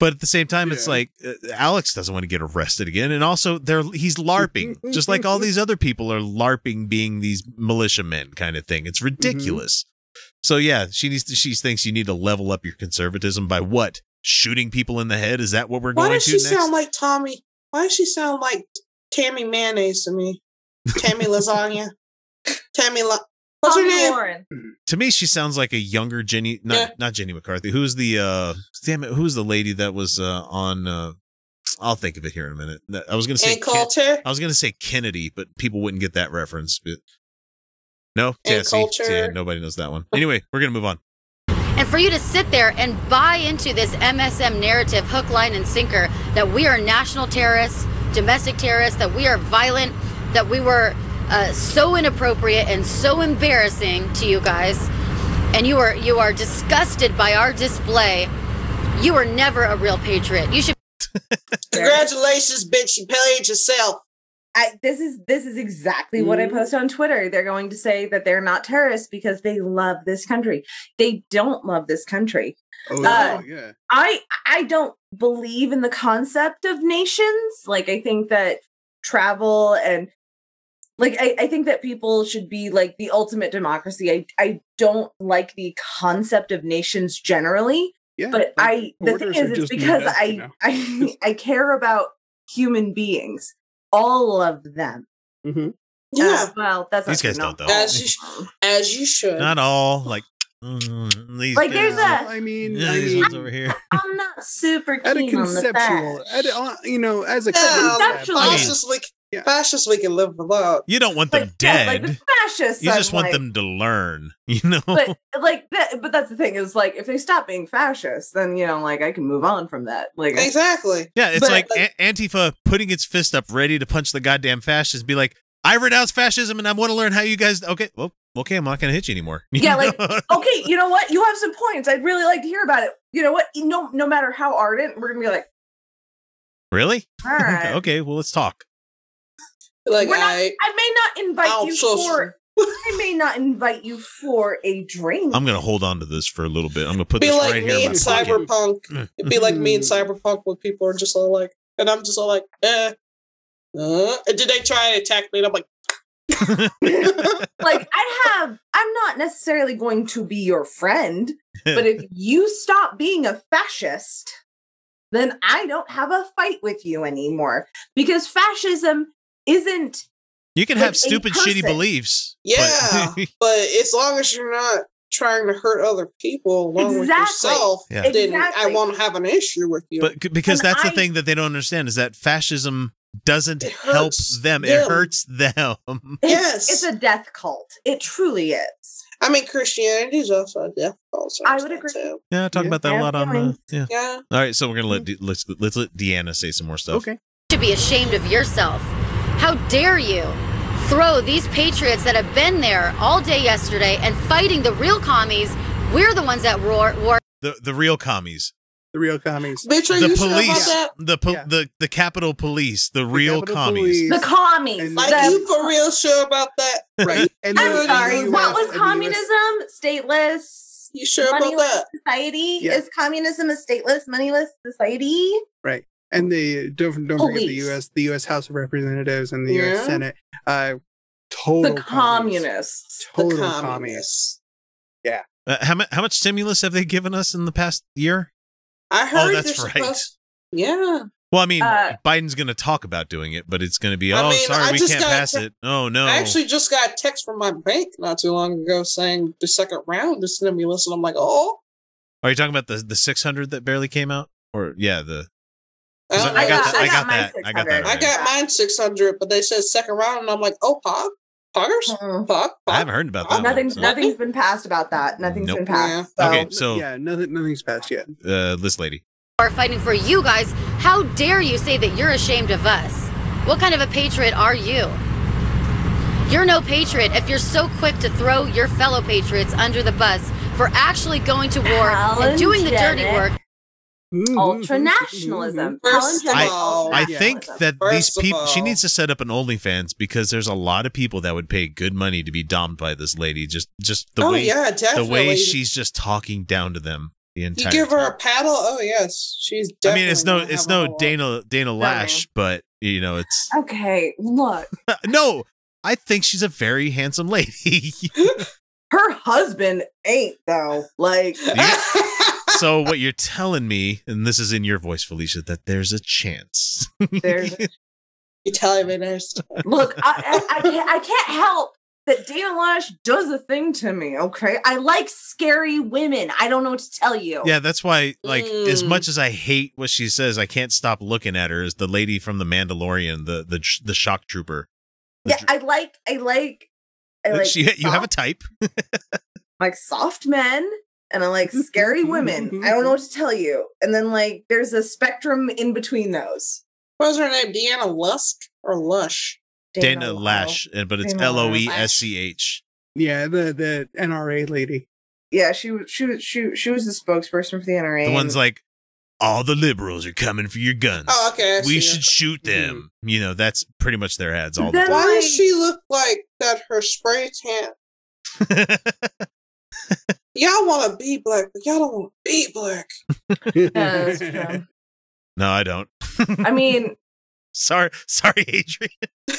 But at the same time, it's like uh, Alex doesn't want to get arrested again, and also they're he's larping, just like all these other people are larping, being these militiamen kind of thing. It's ridiculous. So yeah, she needs to. She thinks you need to level up your conservatism by what? Shooting people in the head? Is that what we're Why going does she next? sound like Tommy? Why does she sound like Tammy Mayonnaise to me? Tammy Lasagna. Tammy La- What's her name? Warren. to me, she sounds like a younger Jenny. Not Yeah. not Jenny McCarthy. Who's the? uh Damn it! Who's the lady that was uh on? uh I'll think of it here in a minute. I was gonna say Ann Ken- I was gonna say Kennedy, but people wouldn't get that reference. But no, Ann yeah, Coulter. yeah, nobody knows that one. Anyway, we're gonna move on. And for you to sit there and buy into this MSM narrative, hook, line, and sinker, that we are national terrorists, domestic terrorists, that we are violent, that we were uh, so inappropriate and so embarrassing to you guys, and you are you are disgusted by our display. You are never a real patriot. You should. Congratulations, bitch. You played yourself. I, this is this is exactly what I Mhm. post on Twitter. They're going to say that they're not terrorists because they love this country. They don't love this country. Oh, Uh, yeah. I I don't believe in the concept of nations. Like I think that travel and like I, I think that people should be like the ultimate democracy. I I don't like the concept of nations generally. Yeah, but I the thing borders is it's because made I you know. I I care about human beings. All of them. mm-hmm. Yeah. Uh, well, that's These not guys true, don't, though. As you, sh- as you should. Not all. Like, mm, these Like, there's a- I mean, Yeah, I these mean, ones over here. I'm not super at a keen on the conceptual, fact. at a, uh, you know, as a Yeah, concept. conceptually- fascists we, Yeah. fascists we can live without. You don't want them But yeah, dead. like the fascists. you I'm just want like- them to learn. You know. But like that, but that's the thing is like if they stop being fascists, then you know like I can move on from that. Like Exactly. yeah, it's but, like, like- A- Antifa putting its fist up, ready to punch the goddamn fascists. Be like, I renounce fascism, and I want to learn how you guys. Okay, well, okay, I'm not going to hit you anymore. You Yeah, like, okay, you know what? You have some points. I'd really like to hear about it. You know what? No, no matter how ardent, we're gonna be like, really? all right. okay, well, let's talk. Like We're not, I, I may not invite I'll you shush for. I may not invite you for a drink. I'm going to hold on to this for a little bit. I'm going to put be this like right here me in and. Cyberpunk. It'd be like me and Cyberpunk when people are just all like, and I'm just all like, eh. Uh, and did they try to attack me? And I'm like, like I have. I'm not necessarily going to be your friend, but if you stop being a fascist, then I don't have a fight with you anymore because fascism isn't You can like have stupid, shitty beliefs. yeah. but as long as you're not trying to hurt other people along with Exactly. yourself, Yeah. then I won't have an issue with you. But because And that's the thing that they don't understand is that fascism doesn't help hurts them. It hurts them. It's, Yes. it's a death cult. It truly is. I mean, Christianity is also a death cult. so I would agree. too- Yeah, I talk Yeah. about that a lot on. Uh, yeah. Yeah. All right, so we're gonna let De- let's let's let Deanna say some more stuff. Okay. should be ashamed of yourself. How dare you throw these patriots that have been there all day yesterday and fighting the real commies? We're the ones that war. war. The the real commies. The real commies. Bitch, are the you sure about police, that? the po- the the Capitol Police, the, real Capitol commies. The commies. Like the- you for real sure about that? Right. And I'm sorry. in What was communism? Stateless. You sure about that? society? Yeah. Is communism a stateless, moneyless society? Right. And the don't don't forget the U.S. the U.S. House of Representatives and the U.S. Senate. Uh, total the commies. communists. Total the commies. communists. Yeah. Uh, how much how much stimulus have they given us in the past year? I heard Oh, that's right. supposed- Yeah. Well, I mean, Uh, Biden's going to talk about doing it, but it's going to be, I oh, mean, sorry, I we can't pass te- it. Oh no. I actually just got a text from my bank not too long ago saying the second round is stimulus, and I'm like, oh. Are you talking about the the 600 that barely came out? Or yeah, the 'cause I, I, I got got, that, I I got got mine that. I got that. 600. I got mine 600, but they said second round, and I'm like, oh, pog? Poggers? Mm. Pog? I haven't heard about that. one, so- nothing's been passed about that. Nothing's Nope. been passed. Yeah. So. Okay, so yeah, nothing nothing's passed yet. uh, this lady. are fighting for you guys. How dare you say that you're ashamed of us? What kind of a patriot are you? You're no patriot if you're so quick to throw your fellow patriots under the bus for actually going to war and doing the dirty work. Mm-hmm, mm-hmm, Ultra nationalism. Mm-hmm. First of I- all, I Yeah. think that First these people, she needs to set up an OnlyFans because there's a lot of people that would pay good money to be domed by this lady. Just, just the oh, way, yeah, the way she's just talking down to them the entire. You entire. give her time. a paddle? Oh, yes. She's I mean, it's no, it's no. Dana Dana man. Loesch, but you know, it's Okay, look. no. I think she's a very handsome lady. Her husband ain't though. Like so what you're telling me, and this is in your voice, Felicia, that there's a chance. there's you're telling me there's. look, I, I, I can't I can't help that Dana Loesch does a thing to me, okay? I like scary women. I don't know what to tell you. Yeah, that's why, like, as Mm. much as I hate what she says, I can't stop looking at her as the lady from the Mandalorian, the the the shock trooper. The Yeah, dr- I like I like I like she, you have a type. like soft men and I like scary mm-hmm, women. Mm-hmm, I don't know mm-hmm. what to tell you. And then like there's a spectrum in between those. What's her name? Deanna Lusk or Lush? Dana Loesch, uh, but it's L O E S C H. Yeah, the the NRA lady. Yeah, she was she was she, she was the spokesperson for the NRA. The one's like, all the liberals are coming for your guns. Oh, okay. I we should it. shoot them. You know, that's pretty much their ads all the Then- Why does she look like that? Her spray tan. time. Y'all want to be black, but y'all don't want to be black. Yeah, that's true. no, I don't. I mean, sorry, sorry, Adrian.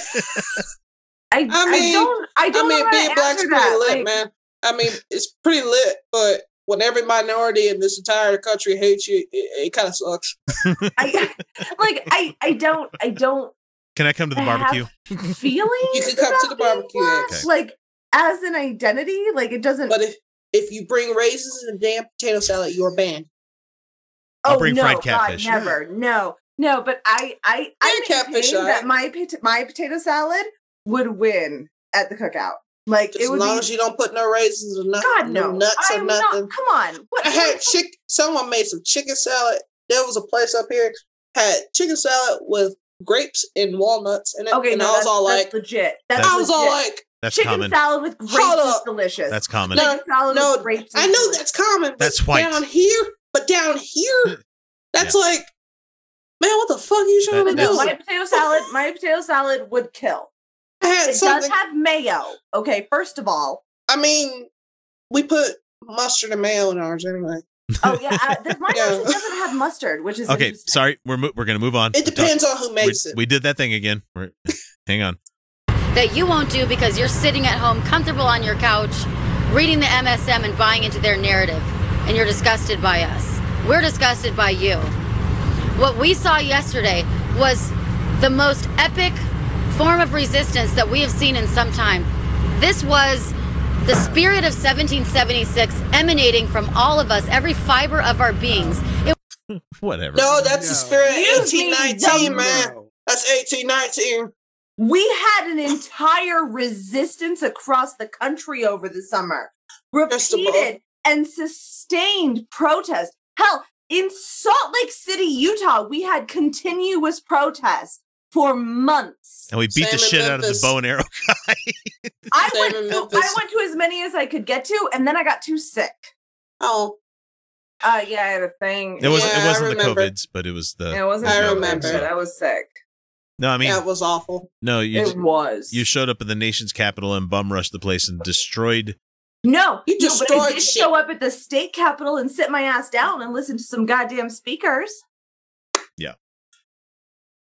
I, I, I don't I I don't mean, know how being black's pretty that. lit, Like, man. I mean, it's pretty lit, but when every minority in this entire country hates you, it, it kind of sucks. I like I I don't I don't Can I come to the have barbecue? feelings. You can come to the barbecue, black. X. Like as an identity, like it doesn't. But if if you bring raisins and a damn potato salad, you're banned. I'll oh bring no, fried God, catfish. never. No, no. But I I I Yeah, catfish, that my my potato salad would win at the cookout. Like Just it as long be. as you don't put no raisins or nothing, God no, nuts or I'm nothing. not. Come on, what? I had chick. Someone made some chicken salad. There was a place up here had chicken salad with grapes and walnuts in it. Okay, and no, I was that's, all that's like, legit. That's I was all like, That's chicken common. salad with grapes Hold is up. delicious. That's common. No, Chicken salad no, with grapes. I know delicious. that's common. But That's white. Down here, but down here, that's like, man, what the fuck are you trying That- to do? my potato salad, my potato salad would kill. I had It does have mayo. Okay, first of all. I mean, we put mustard and mayo in ours anyway. Oh yeah, uh, this, mine Yeah. actually doesn't have mustard, which is Okay, sorry. We're mo- we're gonna move on. It depends on who We, makes it. we did that thing again. We're, hang on. That you won't do because you're sitting at home comfortable on your couch reading the MSM and buying into their narrative and you're disgusted by us. We're disgusted by you. What we saw yesterday was the most epic form of resistance that we have seen in some time. This was the spirit of 1776 emanating from all of us, every fiber of our beings. It Whatever. no, that's the spirit of 1819, man. That's 1819. We had an entire resistance across the country over the summer. Repeated and sustained protest. Hell, in Salt Lake City, Utah, we had continuous protest for months. And we beat the Same in shit out of the Memphis. bow and arrow guy. I Same went, to, I went to as many as I could get to, and then I got too sick. Oh, Uh, yeah, I had a thing. It wasn't. Yeah, it wasn't the. COVIDs, but it was the. It wasn't. I COVID, remember. but I was sick. No, I mean, that was awful. no. You it was. you showed up in the nation's capital and bum rushed the place and destroyed. no, You no, but I destroyed did shit. show up at the state capitol and sit my ass down and listen to some goddamn speakers. Yeah,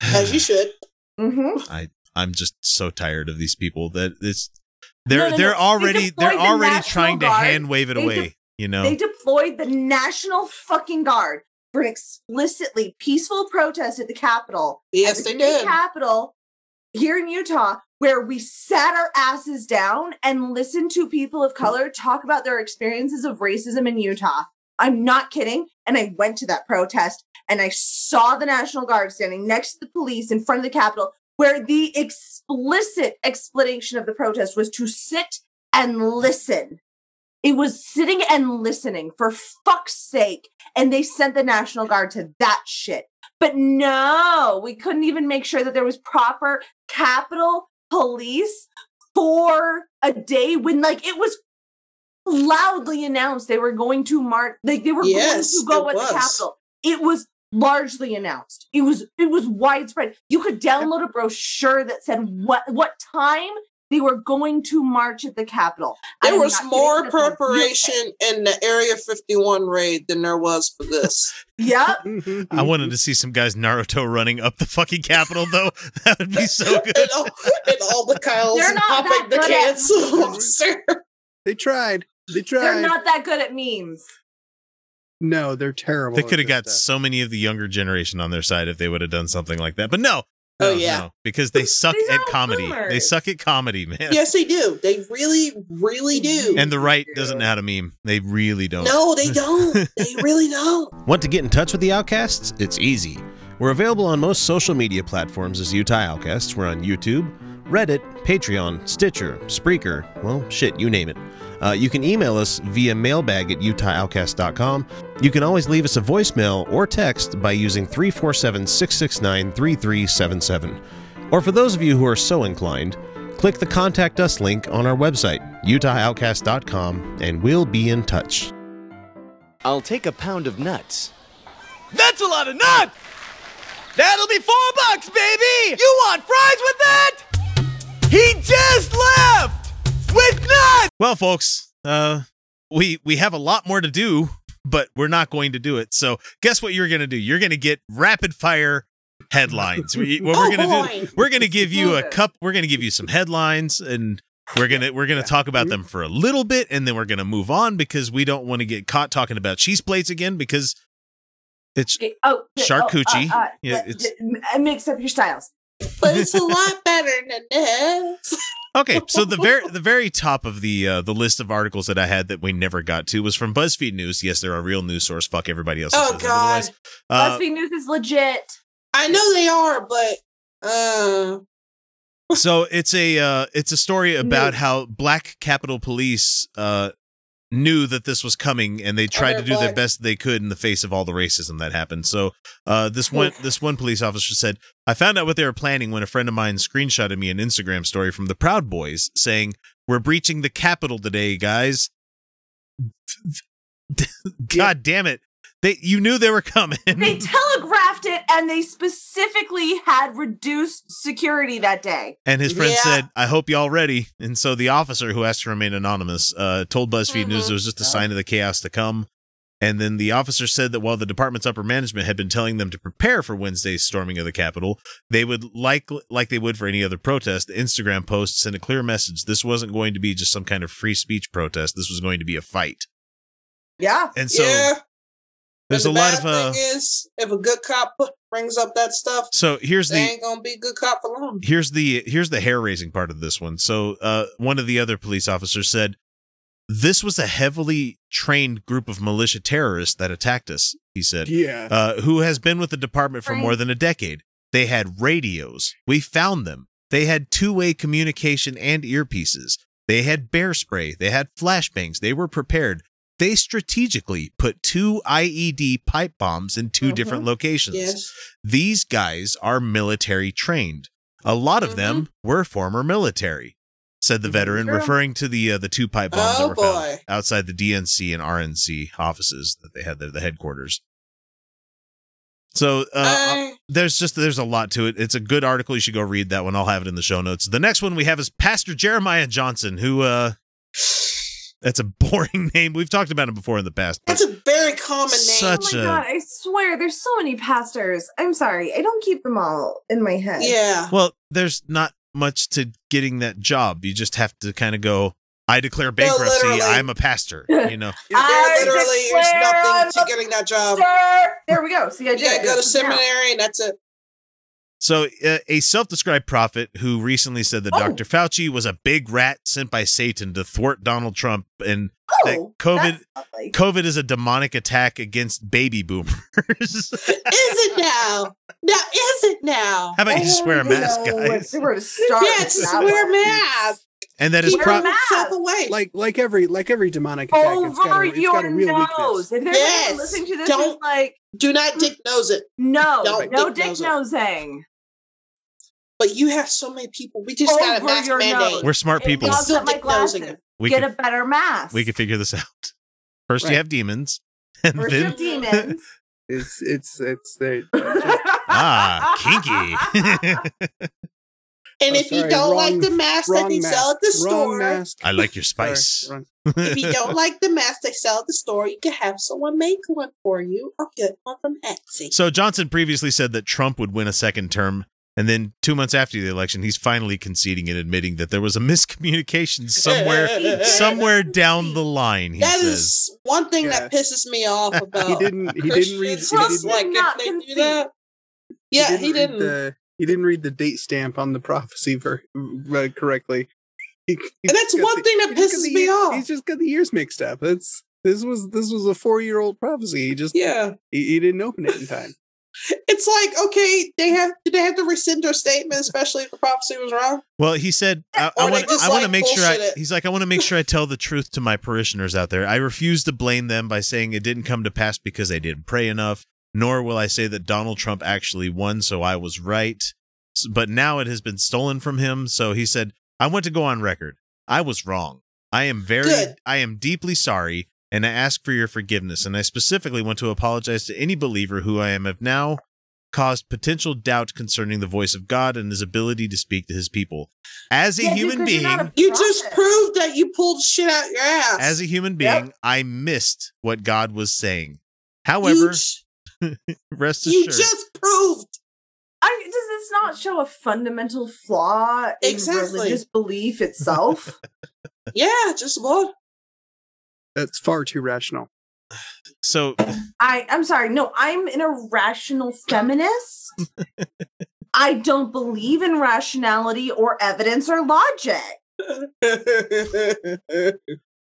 as you should. Mm-hmm. I I'm just so tired of these people that it's they're No, no, they're no. Already they're deployed the already National trying to hand wave it They away. de- you know. They deployed the National fucking Guard for an explicitly peaceful protest at the Capitol. Yes, the they did. Capitol here in Utah, where we sat our asses down and listened to people of color talk about their experiences of racism in Utah. I'm not kidding. And I went to that protest and I saw the National Guard standing next to the police in front of the Capitol, where the explicit explanation of the protest was to sit and listen. It was sitting and listening for fuck's sake. And they sent the National Guard to that shit. But no, we couldn't even make sure that there was proper Capitol Police for a day when, like, it was loudly announced they were going to march, like, they were Yes, going to go at was. the Capitol. It was largely announced. It was it was widespread. You could download a brochure that said what what time they were going to march at the Capitol. I There am was more That's on preparation in the Area 51 raid than there was for this. Yep. I mm-hmm. wanted to see some guys Naruto running up the fucking Capitol though. That would be so good. and, all, and all the Kyles They're not popping that the good at- cancel officer. Oh, they tried. They tried. They're not that good at memes. no, they're terrible. They could have got stuff. so many of the younger generation on their side if they would have done something like that. But no. Oh, oh, yeah. no, because they suck at are comedy. They suck at comedy, man. Yes, they do. They really, really do. And the right doesn't know how to meme. They really don't. no, they don't. they really don't. Want to get in touch with the Outcasts? It's easy. We're available on most social media platforms as Utah Outcasts. We're on YouTube, Reddit, Patreon, Stitcher, Spreaker, well, shit, you name it. Uh, you can email us via mailbag at utahoutcast.com. You can always leave us a voicemail or text by using 347 669 3377. Or for those of you who are so inclined, click the Contact Us link on our website, utahoutcast.com, and we'll be in touch. I'll take a pound of nuts. That's a lot of nuts! That'll be four bucks, baby! You want fries with that? He just left! With nuts! Well, folks, uh, we we have a lot more to do, but we're not going to do it. So, guess what you're going to do? You're going to get rapid fire headlines. We, what Oh, we're going to do? We're going to give you a cup. We're going to give you some headlines, and we're gonna we're gonna talk about them for a little bit, and then we're going to move on because we don't want to get caught talking about cheese plates again because it's Okay, Oh, Charcuterie. Oh, uh, uh, Yeah, it's- mix up your styles. But it's a lot better than this. Okay, so the very the very top of the uh, the list of articles that I had that we never got to was from BuzzFeed News. Yes, they're a real news source. Fuck everybody else. who Oh, says God. Uh, BuzzFeed News is legit. I know they are, but uh, so it's a uh, it's a story about how Black Capitol Police uh, knew that this was coming, and they tried to do their best they could in the face of all the racism that happened. So uh, this one this one police officer said, "I found out what they were planning when a friend of mine screenshotted me an Instagram story from the Proud Boys saying." We're breaching the Capitol today, guys. God damn it. They you knew they were coming. They telegraphed it and they specifically had reduced security that day. And his friend Yeah. said, I hope y'all ready. And so the officer who asked to remain anonymous uh, told BuzzFeed News Mhm. it was just a sign of the chaos to come. And then the officer said that while the department's upper management had been telling them to prepare for Wednesday's storming of the Capitol, they would like like they would for any other protest. The Instagram post sent a clear message: this wasn't going to be just some kind of free speech protest. This was going to be a fight. Yeah. And so yeah. There's a And lot of uh. thing is, if a good cop brings up that stuff, So here's they the ain't gonna be a good cop for long. here's the here's the hair raising part of this one. So uh, one of the other police officers said, "This was a heavily trained group of militia terrorists that attacked us." He said, Yeah. uh, "Who has been with the department for Right. more than a decade? They had radios. We found them. They had two way communication and earpieces. They had bear spray. They had flashbangs. They were prepared." They strategically put two IED pipe bombs in 2 Mhm. different locations Yes. these guys are military trained. A lot of them were former military. said the veteran, Sure. referring to the uh, the two pipe bombs Oh, that were found boy. outside the DNC and RNC offices that they had there, the headquarters. So uh, Uh, there's just there's a lot to it. It's a good article. You should go read that one. I'll have it in the show notes. The next one we have is Pastor Jeremiah Johnson, who uh that's a boring name. We've talked about him before in the past. That's a very common name. Such oh my a- god, I swear there's so many pastors. I'm sorry. I don't keep them all in my head. Yeah. well, there's not much to getting that job. You just have to kind of go. I declare bankruptcy. literally- I'm a pastor. You know. There I literally is nothing I'm to getting that job. Pastor! There we go. See, I did gotta go to Yeah. seminary and that's it. So, uh, a self-described prophet who recently said that Oh. Dr. Fauci was a big rat sent by Satan to thwart Donald Trump, and that Oh, COVID. COVID is a demonic attack against baby boomers. Is it now? Now is it now? How about you just wear a Oh, mask, no, guys? They were to start. Yeah, just wear a mask. And that is Keep pro- yourself away. Like like every like every demonic attack, it's got Over a, it's your got a real nose. weakness. If there's Yes. anyone listening to this, Don't- like, Do not dick nose it. no, Don't no dick dick nose nosing. But you have so many people. We just got a Over mask mandate. nose. we're smart people. does Still dick nosing. We Get can, a better mask. we can figure this out. First, Right. you have demons, and First you have demons. It's it's it's they ah, kinky. And Oh, if you don't wrong- like the mask that wrong they sell at the store, mask. I like your spice. wrong- if you don't like the mask they sell at the store, you can have someone make one for you or get one from Etsy. So Johnson previously said that Trump would win a second term, and then two months after the election, he's finally conceding and admitting that there was a miscommunication somewhere, somewhere down the line. He That says. is one thing that pisses me off about. He didn't he didn't read he didn't, like not if they do that. Yeah, he read didn't. The he didn't read the date stamp on the prophecy ver- uh, correctly. He, he's And that's one the- thing that he just got pisses the me year- off. He's just got the years mixed up. It's this was this was a four year old prophecy. He just Yeah. he, he didn't open it in time. It's like, okay, they have did they have to rescind their statement, especially if the prophecy was wrong? Well, he said, I, I Or they want, I want to like, make sure. I, it. he's like, I want to make sure I tell the truth to my parishioners out there. I refuse to blame them by saying it didn't come to pass because they didn't pray enough. Nor will I say that Donald Trump actually won, so I was right. But now it has been stolen from him. So he said, I want to go on record. I was wrong. I am very, Good. I am deeply sorry, and I ask for your forgiveness. And I specifically want to apologize to any believer who I am have now caused potential doubt concerning the voice of God and his ability to speak to his people. As a Yeah, human being, a You just proved that you pulled shit out your ass. as a human Yep. being, I missed what God was saying. you, However, j- rest assured. you just proved. I, does this not show a fundamental flaw in Exactly. religious belief itself? Yeah, just what? That's far too rational. so I I'm sorry. No, I'm an irrational feminist. I don't believe in rationality or evidence or logic.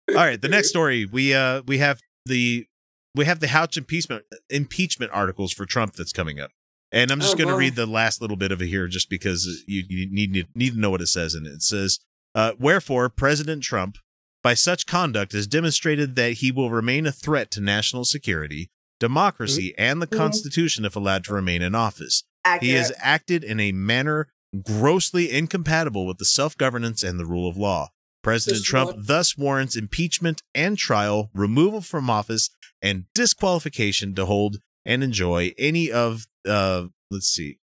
all right, the next story we uh we have the we have the House impeachment impeachment articles for Trump that's coming up. And I'm just Oh, going to read the last little bit of it here just because you, you need to, need to know what it says And it. It says, uh, "Wherefore President Trump by such conduct has demonstrated that he will remain a threat to national security, democracy, and the Mhm. Constitution if allowed to remain in office. Accurate. He has acted in a manner grossly incompatible with the self governance and the rule of law. President This Trump thus warrants impeachment and trial, removal from office, and disqualification to hold and enjoy any of, uh, let's see,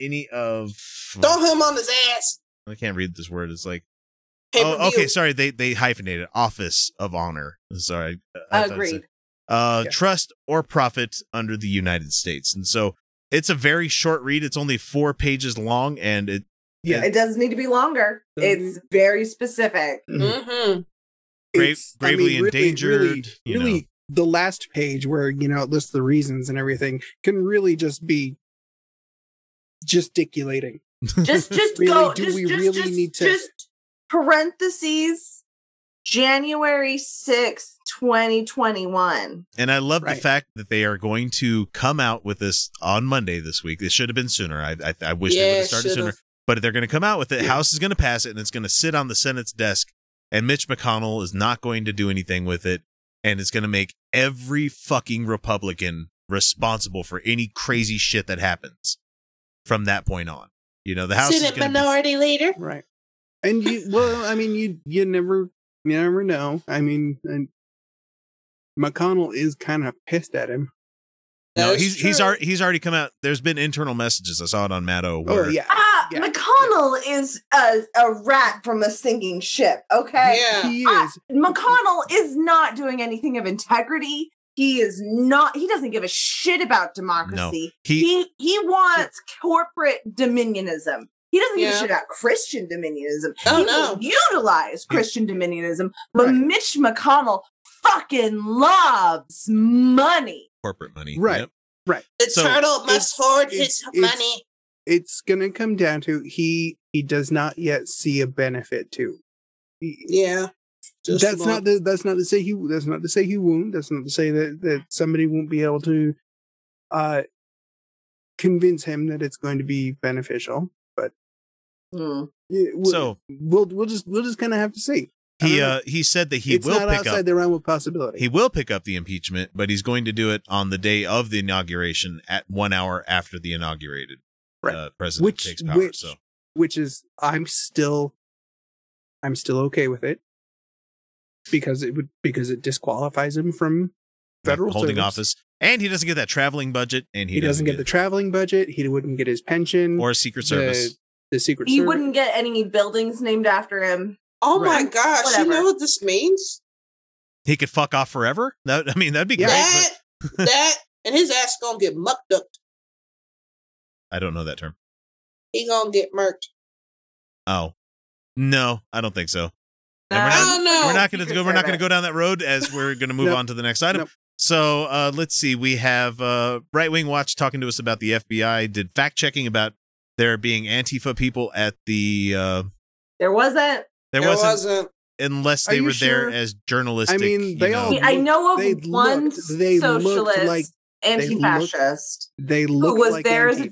any of. Throw him on his ass. I can't read this word. It's like. Oh, okay. Sorry, they they hyphenated office of honor. Sorry, I Agreed. uh, Yeah. trust or profit under the United States. And so it's a very short read. It's only four pages long, and it Yeah. It doesn't need to be longer. It's very specific. Mm-hmm. Gra- It's- I mean, gravely really- endangered. Really, you really know. the last page where you know it lists the reasons and everything can really just be gesticulating. Just just Really, go. do just, we just, really just, need to- just parentheses January sixth, 2021. And I love the fact that they are going to come out with this on Monday this week. It should have been sooner. I I, I wish they would have started should've. sooner. But they're going to come out with it. House is going to pass it, and it's going to sit on the Senate's desk. And Mitch McConnell is not going to do anything with it, and it's going to make every fucking Republican responsible for any crazy shit that happens from that point on. You know, the House is Senate going to Minority Leader. Right. And you, well, I mean, you you never you never know. I mean, and McConnell is kind of pissed at him. No, That's he's he's already he's already come out. There's been internal messages. I saw it on Matt O. Oh yeah, Ah, Yeah. McConnell is a, a rat from a sinking ship. Okay, Yeah. he Ah, is. McConnell is not doing anything of integrity. He is not. He doesn't give a shit about democracy. he- he he wants corporate dominionism. He doesn't give a shit about Christian dominionism. Oh, he no. will utilize Christian dominionism, but Mitch McConnell fucking loves money. Corporate money. Right. Yep. Right. The So, turtle must it's- hoard it's- his it's- money. It's gonna come down to he he does not yet see a benefit to. He- Yeah. Just that's about. not the, that's not to say he that's not to say he won't. That's not to say that that somebody won't be able to uh convince him that it's going to be beneficial. But Hmm. yeah, we'll, So- we'll we'll just we'll just kind of have to see. I He don't uh he said that he it's will not pick outside up the realm of possibility. he will pick up the impeachment, but he's going to do it on the day of the inauguration at one hour after the inaugurated Right. uh, president which takes power. which so which is I'm still I'm still okay with it because it would because it disqualifies him from federal holding service. office, and he doesn't get that traveling budget, and he, He, doesn't get, the traveling budget. He wouldn't get his pension or Secret the- Service. The, Secret He Service. wouldn't get any buildings named after him. Oh my gosh! Whatever. You know what this means? He could fuck off forever. That I mean, that'd be great. that, but- that, and his ass gonna get mucked up. I don't know that term. He gonna get murked. Oh, no, I don't think so. And we're not, I don't know. we're not going to go. We're not going to go down that road as we're going to move Nope. on to the next item. Nope. So uh, let's see. We have uh, Right Wing Watch talking to us about the FBI. Did fact checking about there being Antifa people at the. Uh, There wasn't. There There wasn't, wasn't. unless they you were there as journalistic. I mean, you they know. all- I, I know of They one looked- they socialist like- they looked- anti-fascist They who was like there as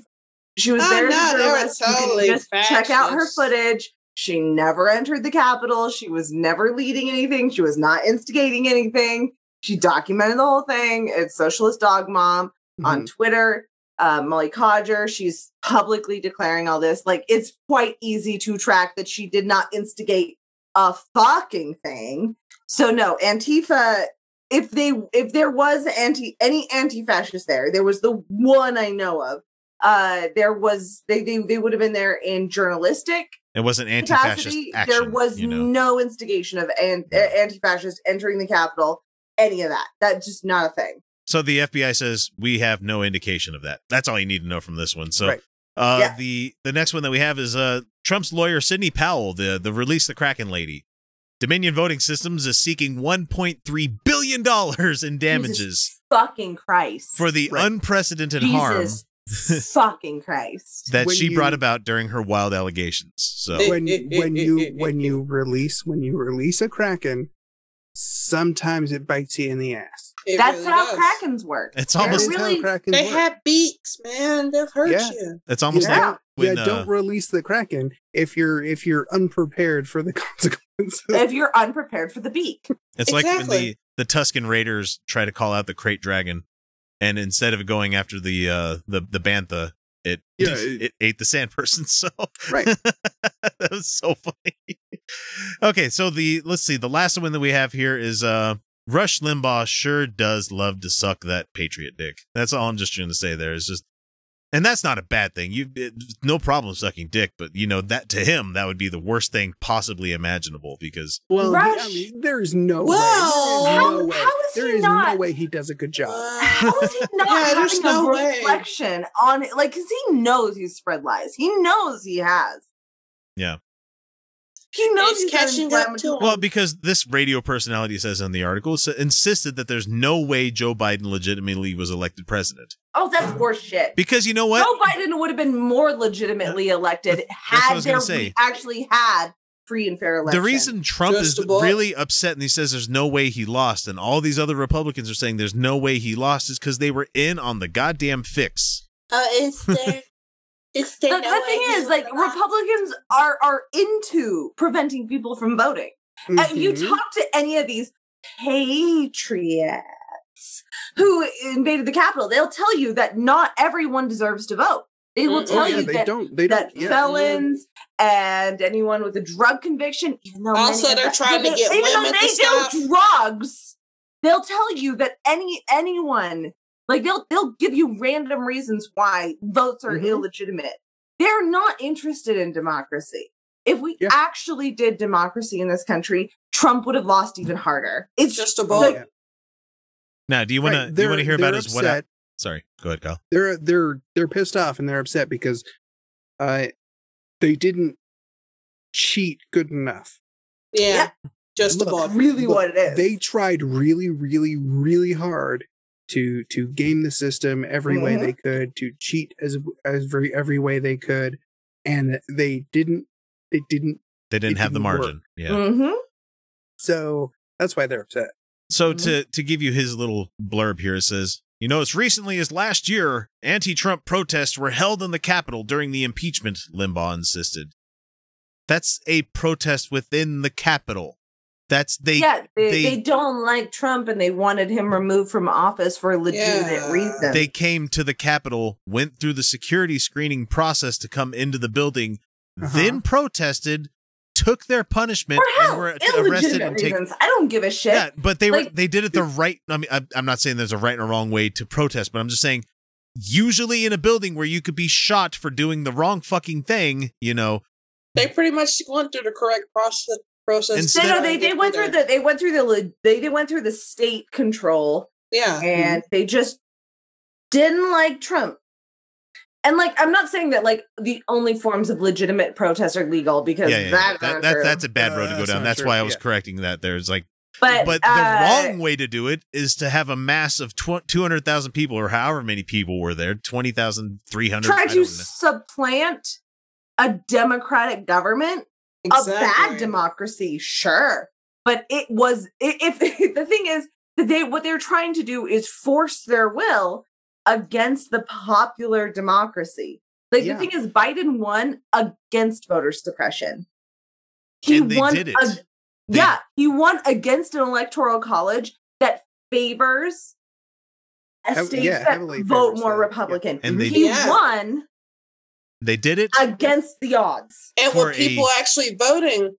she was Oh, there as no, they were journalist. You can totally just check out her footage. She never entered the Capitol. She was never leading anything. She was not instigating anything. She documented the whole thing. It's Socialist Dog Mom on Mhm. Twitter. Uh, Molly Conger, she's publicly declaring all this. Like, it's quite easy to track that she did not instigate a fucking thing. So no, Antifa. If they, if there was anti any anti-fascist there, there was the one I know of. Uh, there was they they they would have been there in journalistic It wasn't anti-fascist there was you know. no instigation of an, uh, anti-fascist entering the Capitol. Any of that. That's just not a thing. So the FBI says we have no indication of that. That's all you need to know from this one. So Right. uh, Yeah. the the next one that we have is uh, Trump's lawyer Sidney Powell, the the release the Kraken lady. Dominion Voting Systems is seeking 1.3 billion dollars in damages Jesus fucking Christ. for the Right. unprecedented harm fucking Christ. that When she you- brought about during her wild allegations. So when when you when you release when you release a kraken, sometimes it bites you in the ass. It That's really how does. Krakens work. it's They're almost That is how really krakens They work. have beaks, man. They'll hurt Yeah. you. it's almost yeah, like when yeah, uh, don't release the kraken if you're if you're unprepared for the consequences. if you're unprepared for the beak. It's like when the the Tusken Raiders try to call out the Krayt Dragon, and instead of going after the uh the the bantha, it Yeah, it, it- ate the sand person. So Right. that was so funny. okay, so the let's see, the last one that we have here is uh Rush Limbaugh sure does love to suck that patriot dick. That's all I'm just trying to say. There is just. And that's not a bad thing. You it, no problem sucking dick, but you know that to him that would be the worst thing possibly imaginable because well, he- I mean, there is no Well, way. There is how- no way. how is There he is not- no way he does a good job. How is he not Yeah, having no a way. reflection on it? Like, because he knows he's spread lies. He knows he has. Yeah. He knows he's catching up to him. Well, because this radio personality says in the article s- insisted that there's no way Joe Biden legitimately was elected president. Oh, that's horse shit. Because you know what? Joe Biden would have been more legitimately elected what had was there say. actually had free and fair election. the reason Trump Just is really upset and he says there's no way he lost, and all these other Republicans are saying there's no way he lost, is because they were in on the goddamn fix. Uh, is there? Is the, there the thing is, like lost? Republicans are are into preventing people from voting. Uh, you Mhm. talk to any of these patriots who invaded the Capitol, they'll tell you that not everyone deserves to vote. They will Mm, tell oh, yeah, you they that, don't- they don't- yeah. felons and anyone with a drug conviction, even though Also, many of they're them- trying to they- get even though women they to do stop. drugs, they'll tell you that any anyone like they'll they'll give you random reasons why votes are Mhm. illegitimate. They're not interested in democracy. If we Yeah. actually did democracy in this country, Trump would have lost even harder. It's Just a like, vote. Now, do you want Right, to do you want to hear about they're his what? upset. Sorry, go ahead, Kyle. they're they're they're pissed off and they're upset because uh they didn't cheat good enough. Yeah. Just a Look, vote. really Look, what it is. They tried really, really, really hard to to game the system every way Mhm. they could, to cheat as as every every way they could, and they didn't. They didn't. They didn't have the didn't work. margin. Yeah. Mhm. So that's why they're upset. So Mm-hmm. to to give you his little blurb here, it says, you know, as recently as last year, anti-Trump protests were held in the Capitol during the impeachment. Limbaugh insisted. That's a protest within the Capitol. That's they. yeah, they, they- they, don't like Trump and they wanted him removed from office for a legitimate Yeah. reason. They came to the Capitol, went through the security screening process to come into the building, Uh-huh. then protested, took their punishment, for and hell, were arrested and taken. I don't give a shit. Yeah, but they were they did it the right. I mean, I, I'm not saying there's a right and a wrong way to protest, but I'm just saying, usually in a building where you could be shot for doing the wrong fucking thing, you know, They pretty much went through the correct process. Process. Instead- They, no, they, they went through the they went through the they, they went through the state control Yeah. and they just didn't like Trump. And like I'm not saying that like the only forms of legitimate protest are legal because yeah, yeah, yeah. that's That, that, that's a bad road to Uh, go that's down. That's true, why I was yeah. correcting that. There's like, but but the uh, wrong way to do it is to have a mass of tw- 200,000 people or however many people were there, 20,000, 300. try to know. supplant a democratic government a bad democracy sure but it was if the thing is that they what they're trying to do is force their will against the popular democracy like Yeah. the thing is biden won against voter suppression he won did it. ag- They- yeah he won against an electoral college that favors Hev- states yeah, that vote more that, yeah. republican And they- he Yeah. won They did it. against the odds And for with people a- actually voting,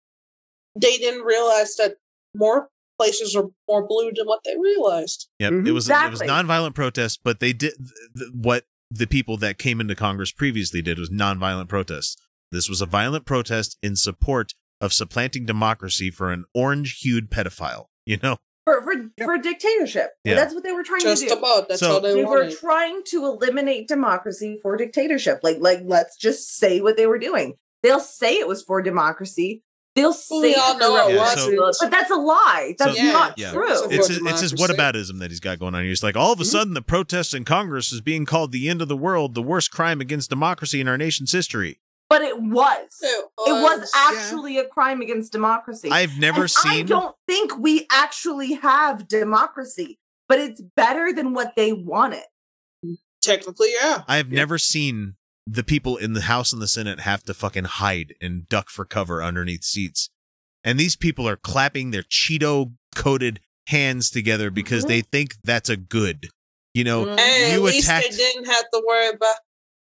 they didn't realize that more places are more blue than what they realized. Yep, it Mhm. was it was nonviolent protests, but they did th- th- what the people that came into Congress previously did was nonviolent protests. This was a violent protest in support of supplanting democracy for an orange-hued pedophile. You know, for for, for dictatorship. Yeah. That's what they were trying Just to do. about. That's So- all they, they were trying to eliminate democracy for dictatorship. Like like let's just say what they were doing. They'll say it was for democracy. They'll say We all know the it Yeah, revolution so- was- but that's a lie. That's So- not Yeah. true. It's For his, it's his whataboutism that he's got going on here. It's like all of a Mhm. sudden the protest in Congress is being called the end of the world, the worst crime against democracy in our nation's history. But it was. It It was was. actually a crime against democracy. I've never And I don't think we actually have democracy, but it's better than what they wanted. Technically, yeah. I've never seen the people in the House and the Senate have to fucking hide and duck for cover underneath seats. And these people are clapping their Cheeto coated hands together because Mhm. they think that's a good. You know. And you at least they didn't have to worry about.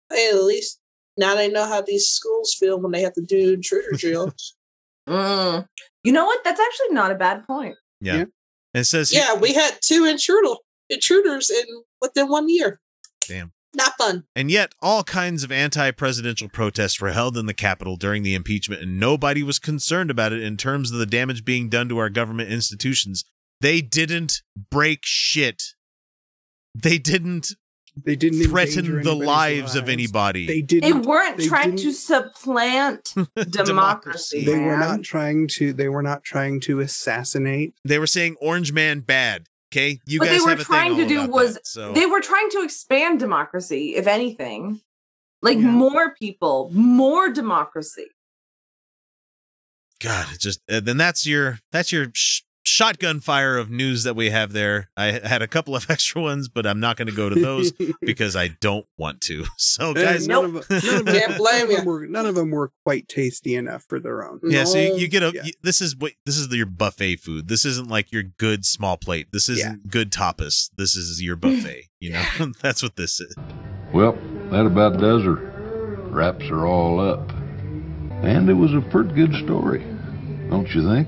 Hey, at least now they know how these schools feel when they have to do intruder drills. Mm. You know what? That's actually not a bad point. Yeah. Yeah. It says, yeah, we had two intruder intruders in within one year. Damn. Not fun. And yet, all kinds of anti presidential protests were held in the Capitol during the impeachment, and nobody was concerned about it in terms of the damage being done to our government institutions. They didn't break shit. They didn't They didn't threaten the anybody's lives of anybody. They They didn't. weren't they trying didn't- to supplant democracy. They were not trying to. They were not trying to assassinate. They were saying Orange Man bad. Okay, you what guys they were have a trying thing to do about was that, so. they were trying to expand democracy, if anything. Like Yeah. more people, more democracy. God, it just uh, then that's your that's your sh- shotgun fire of news that we have there. I had a couple of extra ones, but I'm not going to go to those because I don't want to. So, guys, none, of, none, of them, Can't blame none, of them were, none of them were quite tasty enough for their own. Yeah, so you, you get a Yeah. you- this is what this is your buffet food. This isn't like your good small plate. This isn't good tapas. This is your buffet. You know, that's what this is. Well, That about does her. Wraps are all up. And it was a pretty good story, don't you think?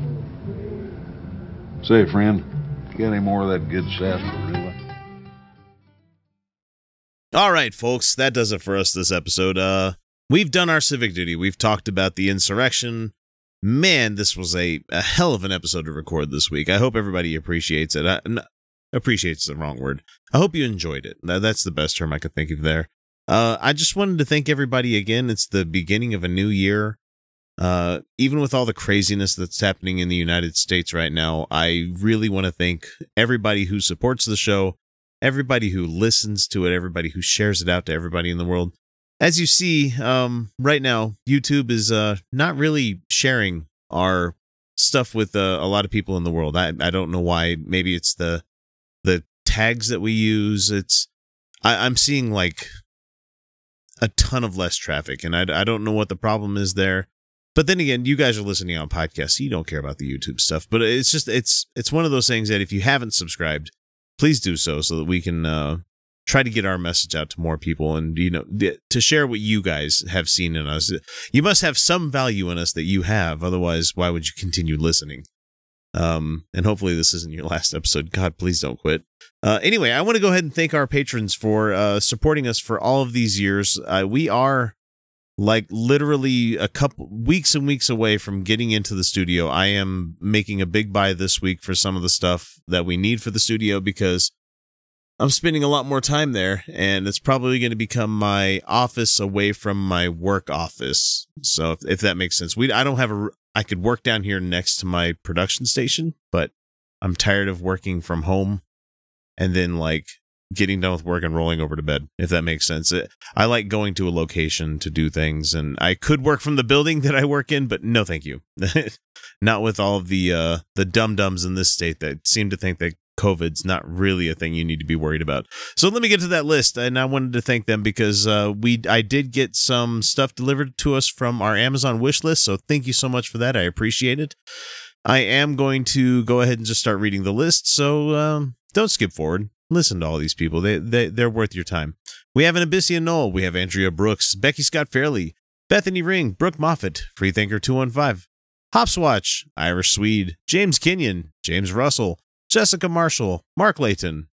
Say, friend, got any more of that good sarsaparilla? All right, folks, that does it for us this episode. Uh, we've done our civic duty. We've talked about the insurrection. Man, this was a, a hell of an episode to record this week. I hope everybody appreciates it. I, n- appreciates the wrong word. I hope you enjoyed it. That- That's the best term I could think of there. Uh, I just wanted to thank everybody again. It's the beginning of a new year. Uh, even with all the craziness that's happening in the United States right now, I really want to thank everybody who supports the show, everybody who listens to it, everybody who shares it out to everybody in the world. As you see, um, right now, YouTube is uh, not really sharing our stuff with uh, a lot of people in the world. I, I don't know why. Maybe it's the the tags that we use. It's I, I'm seeing like a ton of less traffic, and I, I don't know what the problem is there. But then again, you guys are listening on podcasts, so you don't care about the YouTube stuff. But it's just it's it's one of those things that if you haven't subscribed, please do so so that we can uh, try to get our message out to more people and you know to share what you guys have seen in us. You must have some value in us that you have, otherwise, why would you continue listening? Um, and hopefully this isn't your last episode. God, please don't quit. Uh, anyway, I want to go ahead and thank our patrons for uh, supporting us for all of these years. Uh, we are like literally a couple weeks and weeks away from getting into the studio. I am making a big buy this week for some of the stuff that we need for the studio because I'm spending a lot more time there and it's probably going to become my office away from my work office. So if, if that makes sense, we I don't have a I could work down here next to my production station, but I'm tired of working from home and then like getting done with work and rolling over to bed if that makes sense It- i like going to a location to do things and i could work from the building that i work in but no thank you not with all of the uh the dum dums in this state that seem to think that covid's not really a thing you need to be worried about so let me get to that list and i wanted to thank them because uh we i did get some stuff delivered to us from our amazon wish list so thank you so much for that i appreciate it I am going to go ahead and just start reading the list. So um, don't skip forward. Listen to all these people. They, they, they're worth your time. We have an Abyssian Knoll. We have Andrea Brooks, Becky Scott Fairley, Bethany Ring, Brooke Moffat, Freethinker 215, Hopswatch, Irish Swede, James Kenyon, James Russell, Jessica Marshall, Mark Layton,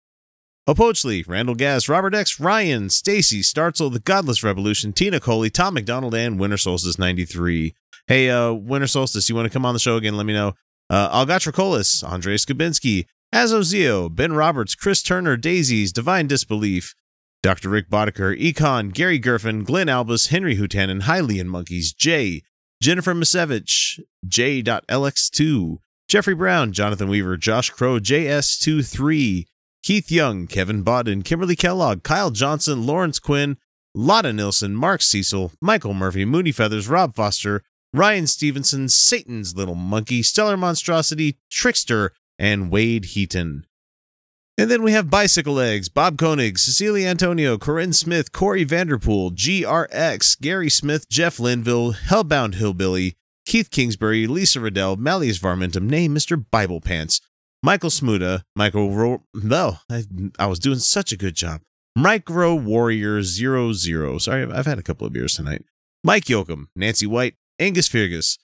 Opochley, Randall Gass, Robert X, Ryan, Stacy, Startzel, The Godless Revolution, Tina Coley, Tom McDonald, and Winter Solstice 93. Hey, uh, Winter Solstice, you want to come on the show again? Let me know. Uh, Algatracolis, Andre Skabinski, Azozio, Ben Roberts, Chris Turner, Daisies, Divine Disbelief, Dr. Rick Boddicker, Econ, Gary Gerfin, Glenn Albus, Henry Hutanen, Hylian Monkeys, Jay, Jennifer Misevich, J.LX2, Jeffrey Brown, Jonathan Weaver, Josh Crow, JS23, Keith Young, Kevin Bodden, Kimberly Kellogg, Kyle Johnson, Lawrence Quinn, Lotta Nilsson, Mark Cecil, Michael Murphy, Mooney Feathers, Rob Foster, Ryan Stevenson, Satan's Little Monkey, Stellar Monstrosity, Trickster, and Wade Heaton. And then we have Bicycle Legs, Bob Koenig, Cecilia Antonio, Corinne Smith, Corey Vanderpool, GRX, Gary Smith, Jeff Linville, Hellbound Hillbilly, Keith Kingsbury, Lisa Riddell, Malleus Varmentum, name Mr. Bible Pants, Michael Smuda, Michael Ro- No, I, I was doing such a good job. Micro Warrior Zero Zero. Sorry, I've- I've had a couple of beers tonight. Mike Yoakum, Nancy White, Angus Fergus,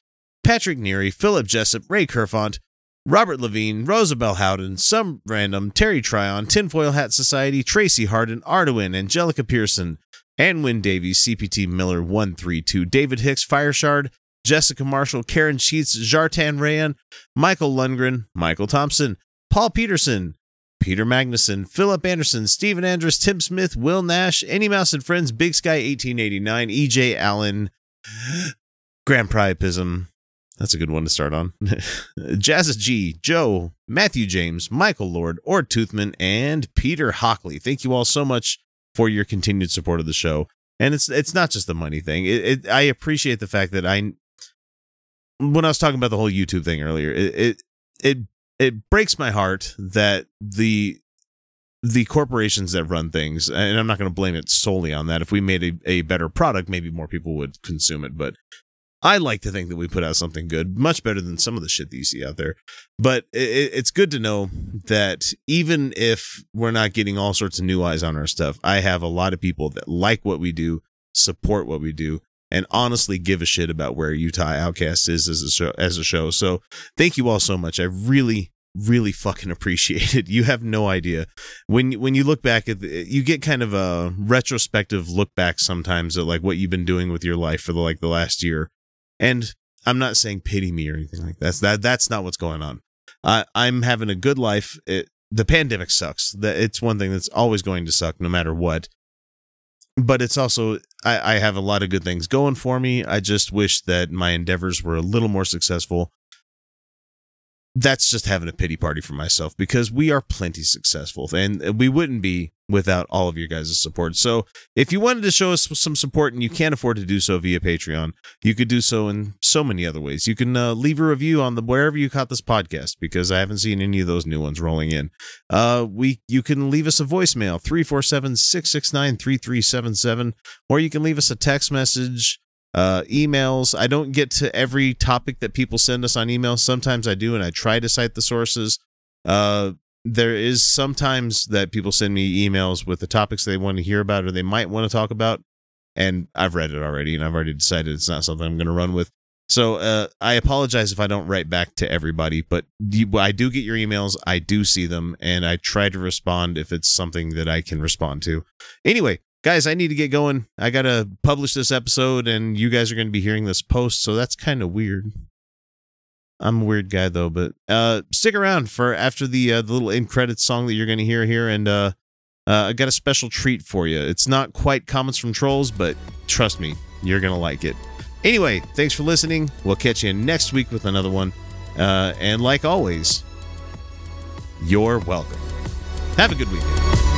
Patrick Neary, Philip Jessup, Ray Kerfont, Robert Levine, Rosabelle Howden, Some Random, Terry Tryon, Tinfoil Hat Society, Tracy Harden, Arduin, Angelica Pearson, Ann Wynn Davies, CPT Miller 132, David Hicks, Fireshard, Jessica Marshall, Karen Sheets, Jartan Rayan, Michael Lundgren, Michael Thompson, Paul Peterson, Peter Magnuson, Philip Anderson, Stephen Andrus, Tim Smith, Will Nash, Any Mouse and Friends, Big Sky 1889, EJ Allen, Grand Priapism. That's a good one to start on. Jazza G, Joe, Matthew James, Michael Lord, Ord Toothman, and Peter Hockley. Thank you all so much for your continued support of the show. And it's it's not just the money thing. It, it I appreciate the fact that I when I was talking about the whole YouTube thing earlier, it it it, it breaks my heart that the the corporations that run things, and I'm not going to blame it solely on that. If we made a, a better product, maybe more people would consume it. But I like to think that we put out something good, much better than some of the shit that you see out there. But it, it's good to know that even if we're not getting all sorts of new eyes on our stuff, I have a lot of people that like what we do, support what we do, and honestly give a shit about where Utah Outcast is as a show. As a show. So thank you all so much. I really, really fucking appreciate it. You have no idea when when you look back at the, you get kind of a retrospective look back sometimes at like what you've been doing with your life for the like the last year and I'm not saying pity me or anything like that. That's that that's not what's going on. Uh, I'm having a good life. It, the pandemic sucks. That it's one thing that's always going to suck no matter what. But it's also I, I have a lot of good things going for me. I just wish that my endeavors were a little more successful that's just having a pity party for myself because we are plenty successful and we wouldn't be without all of your guys' support. So if you wanted to show us some support and you can't afford to do so via Patreon, you could do so in so many other ways. You can uh, leave a review on the wherever you caught this podcast because I haven't seen any of those new ones rolling in. Uh, we you can leave us a voicemail 347-669-3377 or you can leave us a text message uh, emails. I don't get to every topic that people send us on email. Sometimes I do, and I try to cite the sources. Uh, there is sometimes that people send me emails with the topics they want to hear about or they might want to talk about, and I've read it already, and I've already decided it's not something I'm going to run with. So uh, I apologize if I don't write back to everybody, but I do get your emails. I do see them, and I try to respond if it's something that I can respond to. Anyway, guys, I need to get going. I got to publish this episode, and you guys are going to be hearing this post, so that's kind of weird. I'm a weird guy though, but uh, stick around for after the uh, the little in credits song that you're going to hear here, and uh, uh, I got a special treat for you. It's not quite comments from trolls, but trust me, you're going to like it. Anyway, thanks for listening. We'll catch you next week with another one, uh, and like always, you're welcome. Have a good weekend.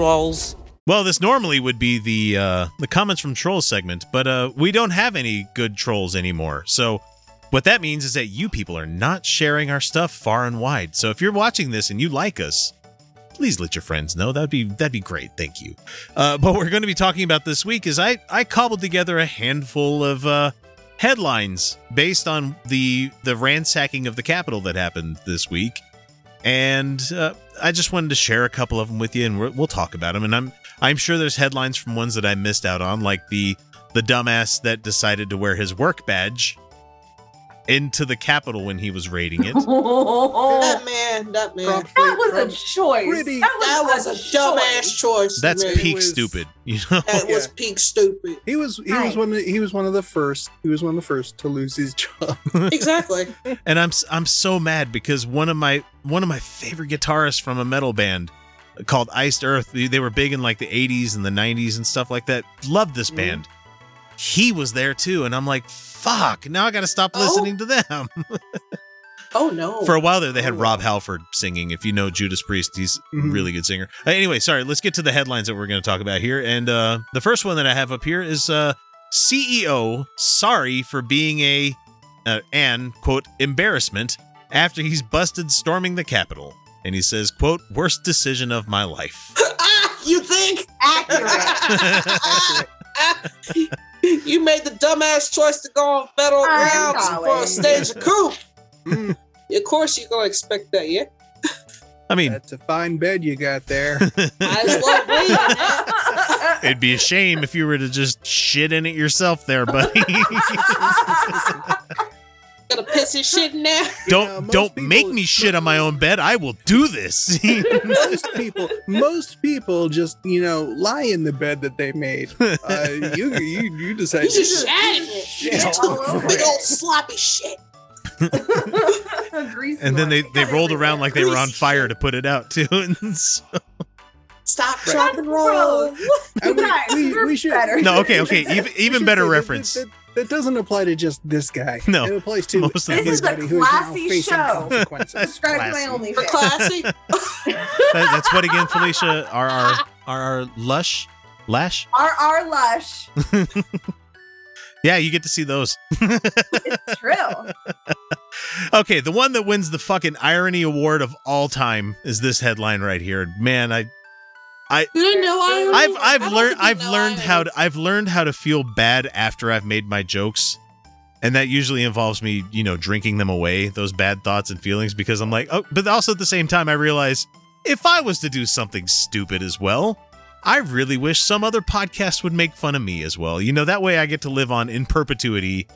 Trolls. Well, this normally would be the uh, the comments from trolls segment, but uh, we don't have any good trolls anymore. So what that means is that you people are not sharing our stuff far and wide. So if you're watching this and you like us, please let your friends know. That'd be that'd be great. Thank you. Uh, but we're going to be talking about this week is I I cobbled together a handful of uh, headlines based on the the ransacking of the Capitol that happened this week, and uh, I just wanted to share a couple of them with you, and we'll talk about them. And I'm I'm sure there's headlines from ones that I missed out on, like the the dumbass that decided to wear his work badge into the Capitol when he was raiding it. that man, that man. That was a choice. pretty- That was, That was a choice. dumbass choice. That's me. peak was- stupid, you know. That was peak stupid. He was he was one of, he was one of the first. He was one of the first to lose his job. Exactly. and I'm s- I'm so mad because one of my one of my favorite guitarists from a metal band called Iced Earth, they they were big in like the 80s and the 90s and stuff like that. Loved this mm-hmm. band. He was there too, and I'm like, fuck. Now I got to stop Oh. listening to them. Oh no. For a while there, they had Oh. Rob Halford singing. If you know Judas Priest, he's a Mhm. really good singer. Uh, anyway, sorry. Let's get to the headlines that we're going to talk about here. And uh, the first one that I have up here is uh, CEO sorry for being a uh, an quote embarrassment after he's busted storming the Capitol. And he says, "quote Worst decision of my life." ah, you think? Accurate. you made the dumbass choice to go on federal I'm grounds for a stage of coup. Mm. Of course, you're gonna expect that, yeah. I mean, That's a fine bed you got there. I as well believe it'd be a shame if you were to just shit in it yourself there, buddy. Gonna piss his shit in there. don't most don't make me shit on my own bed. I will do this. most people, most people just you know lie in the bed that they made. Uh, you you you decide. You just shat in it. Yeah. Big old sloppy shit. And then they, they rolled around like they were on fire to put it out too. And so- Stop, Right. drop, and roll. And we- Guys, we- we're should- better. no, okay, okay, even even better say that- reference. That, that, that doesn't apply to just this guy. No, it applies to most of This is a everybody who is now classy facing show. consequences. Subscribe to my Classy. For classy. That- that's what again, Felicia? Our our our, our lush lash. RR Lush. Yeah, you get to see those. It's true. okay, the one that wins the fucking irony award of all time is this headline right here. Man, I You didn't know I. I've I I've learned I've learned I- how to I've learned how to feel bad after I've made my jokes. And that usually involves me, you know, drinking them away, those bad thoughts and feelings, because I'm like, oh, but also at the same time, I realize if I was to do something stupid as well, I really wish some other podcast would make fun of me as well. You know, that way I get to live on in perpetuity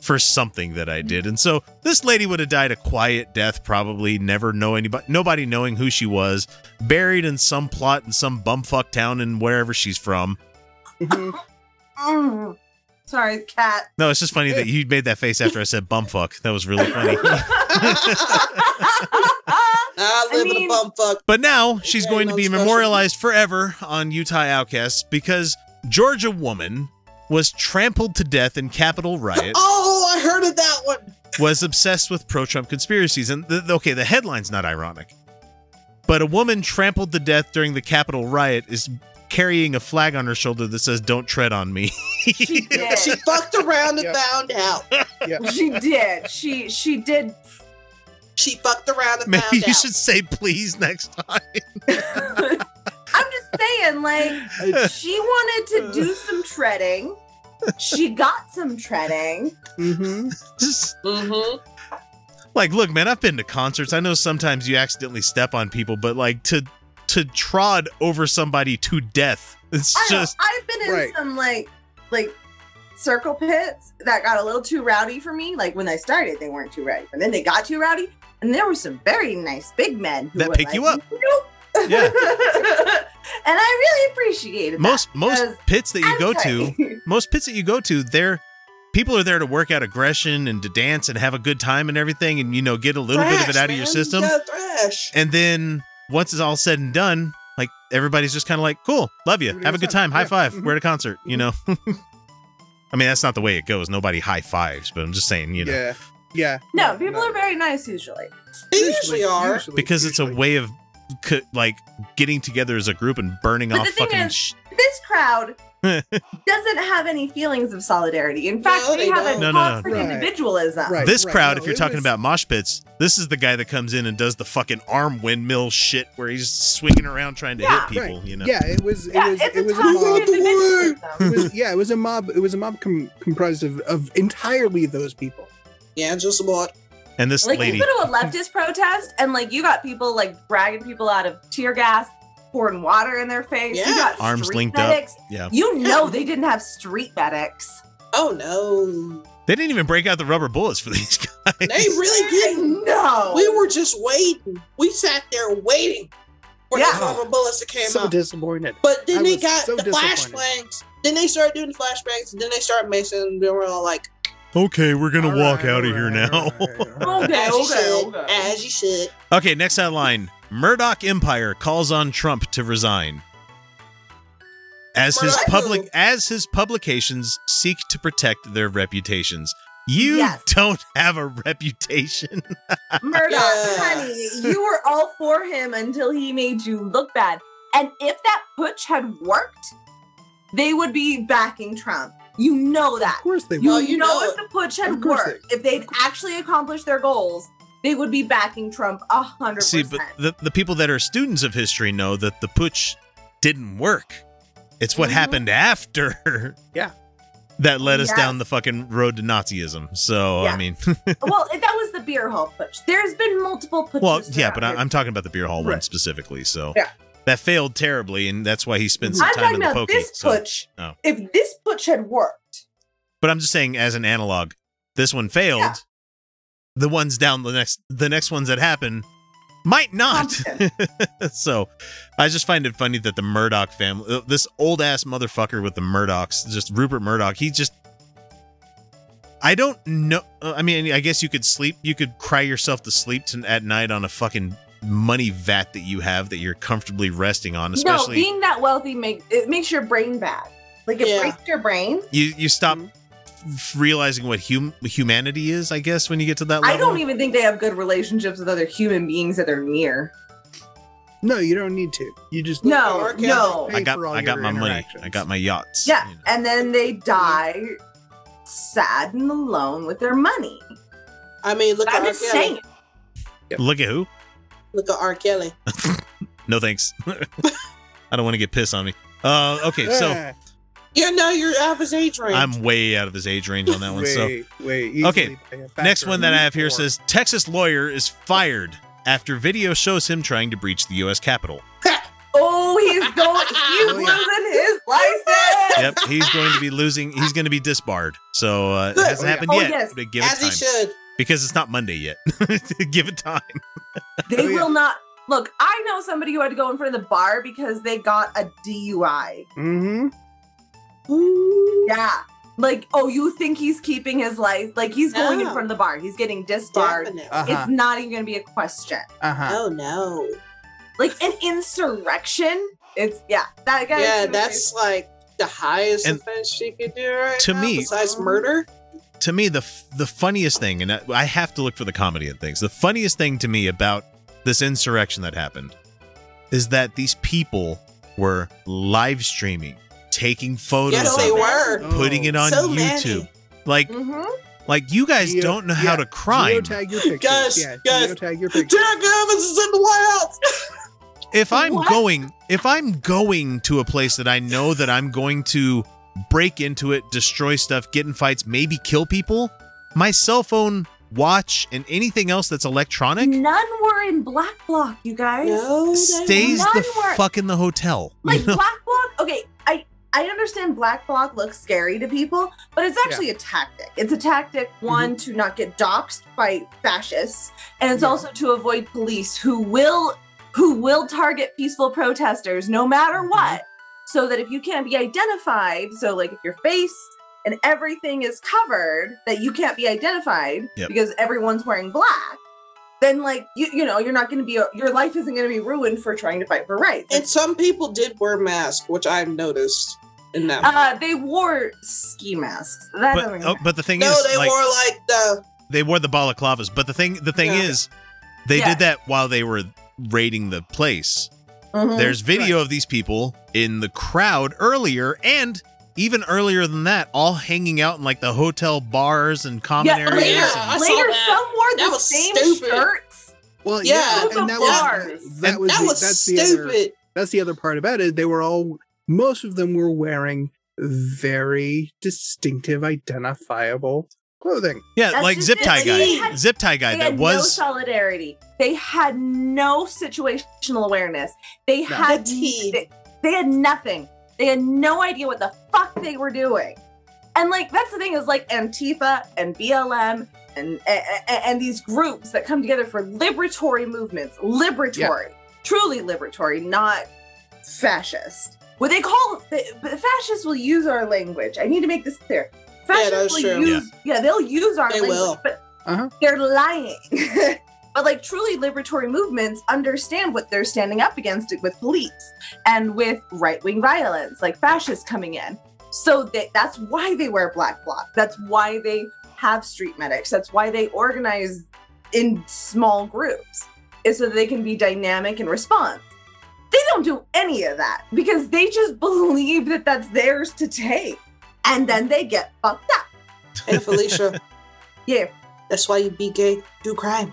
for something that I did. And so this lady would have died a quiet death, probably never know anybody, nobody knowing who she was, buried in some plot in some bumfuck town in wherever she's from. Sorry, cat. No, it's just funny that you made that face after I said bumfuck. That was really funny. I live in mean- a bum fuck. But now she's Yeah, going to be special. memorialized forever on Utah Outcasts because Georgia woman was trampled to death in Capitol riot, Oh, I heard of that one. was obsessed with pro-Trump conspiracies. And the, okay, the headline's not ironic, but a woman trampled to death during the Capitol riot is carrying a flag on her shoulder that says "Don't tread on me." She did. She fucked around and Yeah. found out. She did. She she did. She fucked around and Maybe found you should say please next time. I'm just saying, like, she wanted to do some treading. She got some treading. hmm Mm-hmm. like look man i've been to concerts i know sometimes you accidentally step on people but like to to trod over somebody to death it's I know, just I've been in Right. some like like circle pits that got a little too rowdy for me. Like when I started, they weren't too rowdy, but then they got too rowdy, and there were some very nice big men who That were pick like, you up. Nope. Yeah. and I really appreciated most that most because pits that you I'm go to most pits that you go to they're people are there to work out aggression and to dance and have a good time and everything and you know get a little bit of it out of your system Yeah, thrash. and then once it's all said and done like everybody's just kind of like cool love you have a good time high yeah. five Mhm. we're at a concert you know i mean that's not the way it goes nobody high fives but i'm just saying you know Yeah. Yeah. no, people are very nice usually. They usually are. usually- because it's a way of c- like getting together as a group and burning But off the thing fucking is- sh- This crowd doesn't have any feelings of solidarity. In fact, No, they, they have don't. a No, no, no. toxic Right. individualism. Right. this crowd no, if you're talking was- about mosh pits this is the guy that comes in and does the fucking arm windmill shit where he's swinging around trying to Yeah. hit people Right. you know Yeah, it was. It Yeah, was. it's It a was a toxic mob. It was, yeah, it was a mob. It was a mob com- comprised of, of entirely those people. Yeah, just a about. And this Like lady you go to a leftist protest and like you got people like dragging people out of tear gas, pouring water in their face. You Yeah. got arms street linked medics. up yeah You know they didn't have street medics. Oh no, they didn't even break out the rubber bullets for these guys they really didn't. No. We were just waiting. We sat there waiting for Yeah. the rubber bullets that came so out. So disappointed. But then I they got so the disappointed. flashbangs. Then they started doing the flashbangs, and then they started mixing, and they were all like, okay we're gonna All walk right, out of all here right, now all right, all right. Okay, as you okay, should, okay. as you should. okay next headline murdoch empire calls on trump to resign as his public as his publications seek to protect their reputations you Yes. don't have a reputation Murdoch, Yeah. honey, you were all for him until he made you look bad. And if that putsch had worked, they would be backing Trump. You know that. Of course they You, will. you know, know if the putsch had Of course worked, if they'd actually accomplished their goals, they would be backing Trump a hundred See, percent. but the, the people that are students of history know that the putsch didn't work. It's what Mhm. happened after. Yeah. That led us Yes. down the fucking road to Nazism. So, I mean, well, that was the beer hall putsch. There's been multiple putches. Well, yeah, but I, I'm talking about the beer hall one specifically. So Yeah. That failed terribly, and that's why he spent some I'm time in the pokey. this so- putsch. oh. If this putsch had worked, But I'm just saying, as an analog, this one failed. Yeah. The ones down the next, the next ones that happen might not. so, I just find it funny that the Murdoch family, uh, this old ass motherfucker with the Murdochs, just Rupert Murdoch, he just. I don't know. uh, I mean, I guess you could sleep. You could cry yourself to sleep to, at night on a fucking money vat that you have that you're comfortably resting on. no, Especially, being that wealthy makes it makes your brain bad. Like it Yeah. breaks your brain. you you stop mm-hmm. f- realizing what hum- humanity is. I guess when you get to that level. I don't even think they have good relationships with other human beings that they're near. No, you don't need to. You just No, no. I got I got my money. I got my yachts. Yeah, and then they die sad and alone with their money. I mean, look I'm at R. just Kelly. saying. Look at who? Look at R. Kelly. No thanks. I don't want to get pissed on me. Uh, okay, so Yeah, no, you're out of his age range. I'm way out of his age range on that one. Wait, so wait. easily okay, by a factor next one that I have here says Texas lawyer is fired after video shows him trying to breach the U.S. Capitol. Oh, he's going. He's losing his license. Yep, he's going to be losing. He's going to be disbarred. So uh, it hasn't Oh, yeah. happened Oh, yet. yes. But give it As he time should. Because it's not Monday yet. give it time. They will not. Look, I know somebody who had to go in front of the bar because they got a DUI. Mm-hmm. Yeah. Like, oh, you think he's keeping his life? Like, he's going in front of the bar. He's getting disbarred. Uh-huh. It's not even going to be a question. Uh-huh. Oh no. Like, an insurrection? It's, yeah. That guy. Yeah, that's like the highest And offense she could do right to now, me- besides murder. To me the the funniest thing and I- I have to look for the comedy in things. The funniest thing to me about this insurrection that happened is that these people were live streaming, taking photos Yes, of they it, were. putting it on So many. YouTube. Like Mm-hmm. like you guys Geo- don't know how to crime. Geotag your pictures. Guys, yeah, guys, geotag your pictures. Jack Evans is in the White House. if I'm What? going if I'm going to a place that I know that I'm going to break into it, destroy stuff, get in fights, maybe kill people, my cell phone, watch, and anything else that's electronic None were in Black Bloc, you guys. No, they stays None the were- fuck in the hotel. like You know? black Bloc, okay i i understand black Bloc looks scary to people but it's actually a tactic it's a tactic mm-hmm. one to not get doxxed by fascists and it's Yeah. also to avoid police who will who will target peaceful protesters no matter mm-hmm. what so that if you can't be identified so like if your face and everything is covered that you can't be identified Yep. because everyone's wearing black then like you you know you're not going to be your life isn't going to be ruined for trying to fight for rights And some people did wear masks, which I've noticed in that. Uh, they wore ski masks. That but, oh, but the thing no, is, they like, wore like the they wore the balaclavas. But the thing, the thing Yeah. is, they Yeah. did that while they were raiding the place. Mhm. There's video of these people in the crowd earlier, and even earlier than that, all hanging out in like the hotel bars and common yeah, areas. later, and- I saw later that. some wore That the same stupid. shirts. Well, Yeah, yeah, and that are was bars. that was that the, was that's the other stupid. that's the other part about it. They were all most of them were wearing very distinctive, identifiable clothing. yeah, That's like zip tie guy, had- zip tie guy They that had no was solidarity. They had no situational awareness. They No. had The they, they had nothing. They had no idea what the fuck they were doing. And like that's the thing is like Antifa and BLM and and, and these groups that come together for liberatory movements, liberatory, truly liberatory, not fascist. What they call the, the fascists will use our language. I need to make this clear. Fascists that's will true. use yeah. they'll use our They language, will. but Uh-huh. they're lying. but like truly liberatory movements understand what they're standing up against it with police and with right-wing violence, like fascists coming in. So they, that's why they wear black bloc. That's why they have street medics. That's why they organize in small groups, is so that they can be dynamic in response. They don't do any of that because they just believe that that's theirs to take, and then they get fucked up. Hey, Felicia, Yeah, that's why you be gay, do crime.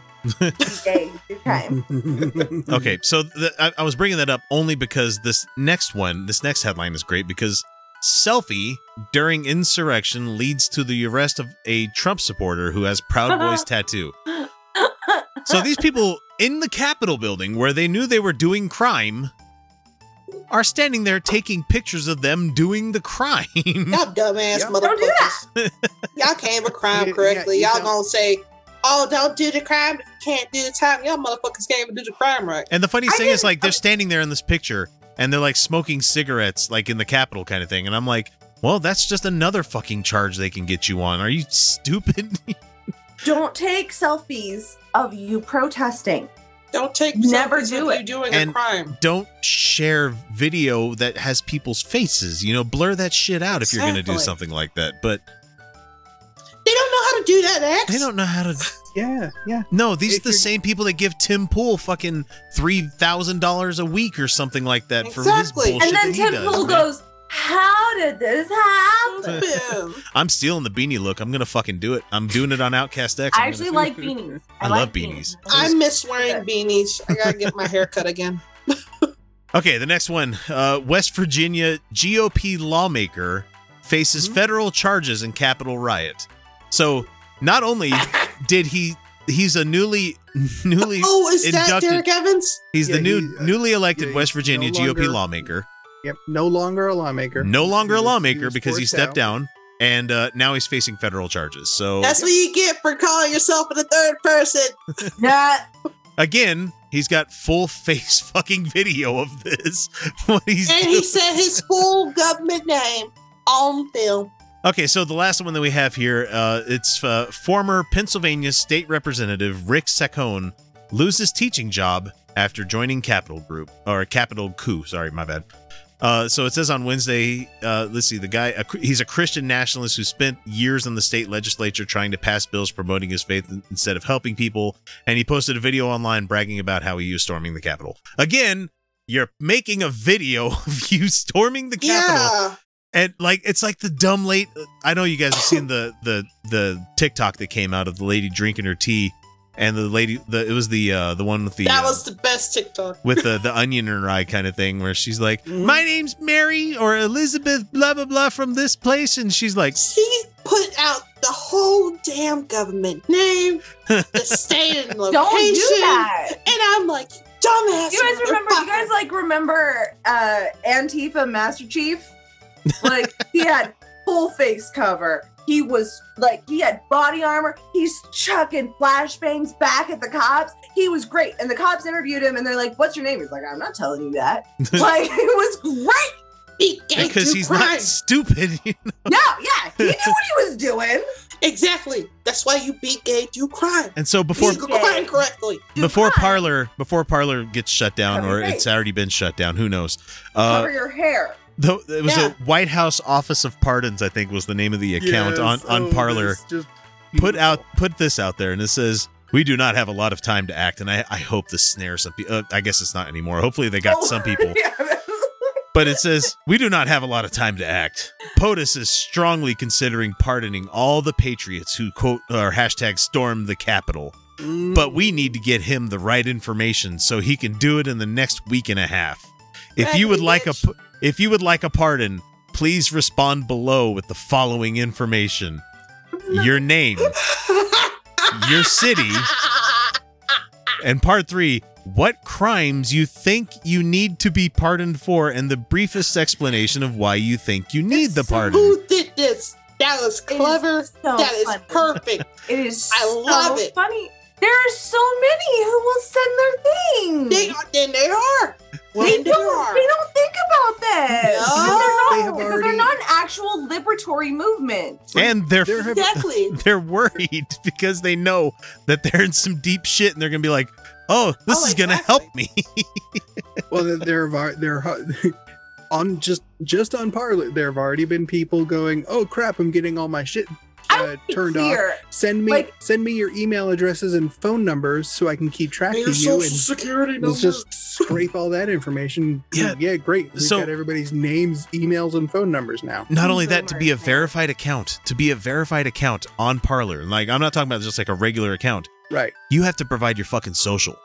gay, do crime. okay. So the, I, I was bringing that up only because this next one, this next headline is great because selfie during insurrection leads to the arrest of a Trump supporter who has Proud Boys tattoo. So these people in the Capitol building where they knew they were doing crime are standing there taking pictures of them doing the crime. Y'all dumbass Don't do motherfuckers. Y'all can't even crime correctly. yeah, you Y'all gonna say, "Oh, don't do the crime. If you can't do the time." Y'all motherfuckers can't even do the crime right. And the funniest I thing is like they're standing there in this picture and they're like smoking cigarettes like in the Capitol kind of thing. And I'm like, well, that's just another fucking charge they can get you on. Are you stupid? Don't take selfies of you protesting. Don't take Never do it. You doing And- a crime. Don't share video that has people's faces. You know, blur that shit out if you're going to do something like that. But They don't know how to do that, X. they don't know how to. Yeah, yeah. No, these If are the same people that give Tim Pool fucking three thousand dollars a week or something like that for his Exactly. bullshit. and then that he Tim does, Pool man. goes, How did this happen? I'm stealing the beanie look. I'm gonna fucking do it. I'm doing it on Outcast X. I'm actually gonna- like beanies. I like love beanies. I miss wearing beanies. I gotta get my hair cut again. Okay, the next one. Uh, West Virginia GOP lawmaker faces Mm-hmm. federal charges in Capitol riot. So not only did he he's a newly newly Oh, is that inducted Derek Evans? he's the new he, uh, newly elected yeah, West Virginia no GOP longer- lawmaker. Yep. No longer a lawmaker. No longer a was- lawmaker was because he stepped out. down and uh, now he's facing federal charges. So That's what you get for calling yourself in the third person. Nah, again, he's got full face fucking video of this. What he's and doing. he said his full government name on film. Okay, so the last one that we have here, uh, it's uh, former Pennsylvania State Representative Rick Saccone loses teaching job after joining Capital Group or Capital Coup. Sorry, my bad. Uh, so it says on Wednesday, uh, let's see, the guy, a, he's a Christian nationalist who spent years in the state legislature trying to pass bills promoting his faith instead of helping people. And he posted a video online bragging about how he used storming the Capitol. Again, you're making a video of you storming the Capitol Yeah. and like it's like the dumb late i know you guys have seen the the the tiktok that came out of the lady drinking her tea and the lady the it was the uh the one with the that uh, was the best TikTok. with the the onion in her eye kind of thing where she's like Mm-hmm. my name's mary or elizabeth blah blah blah from this place and she's like She put out the whole damn government name, the state and location. don't do that. And I'm like, dumbass. You guys remember? You guys like remember uh Antifa Master Chief? Like he had full face cover. He was like he had body armor. He's chucking flashbangs back at the cops. He was great, and the cops interviewed him, and they're like, "What's your name?" He's like, "I'm not telling you that." like it was great. Be gay, because do he's crime. not stupid you know? No, yeah, he knew what he was doing. Exactly. That's why you beat gay, do crime. and so before Legal crime correctly. before Parler before Parler gets shut down Cover or your it's already been shut down who knows uh Cover your hair. Though it was Yeah. a White House Office of Pardons, I think was the name of the account on Yes. on Oh, Parler. Put out put this out there, and it says we do not have a lot of time to act, and I, I hope this snares some people. Uh, I guess it's not anymore. Hopefully they got Oh, some people, yeah. but it says we do not have a lot of time to act. POTUS is strongly considering pardoning all the patriots who quote or hashtag stormed the Capitol. But we need to get him the right information so he can do it in the next week and a half. If you would like a if you would like a pardon, please respond below with the following information: your name, your city, and part 3, what crimes you think you need to be pardoned for and the briefest explanation of why you think you need the pardon. Who did this? That was clever. so that is funny. perfect. It is I so love it. funny. There are so many who will send their thing. They are, then they are. They Then don't. are. They don't think about this. No. They they're have not. Because already- they're not an actual liberatory movement. And they're There have- Exactly. they're worried because they know that they're in some deep shit and they're going to be like, "Oh, this Oh, is going to help me." well, there- there have there have- on just just on Parler, there have already been people going, "Oh crap, I'm getting all my shit uh, Be turned off. Send me Like- send me your email addresses and phone numbers so I can keep track of you social and security number. let's just scrape all that information. Yeah. yeah, great. We've So- got everybody's names, emails, and phone numbers now. Not only that, to be a verified account, to be a verified account on Parler, like I'm not talking about just like a regular account. Right. You have to provide your fucking social.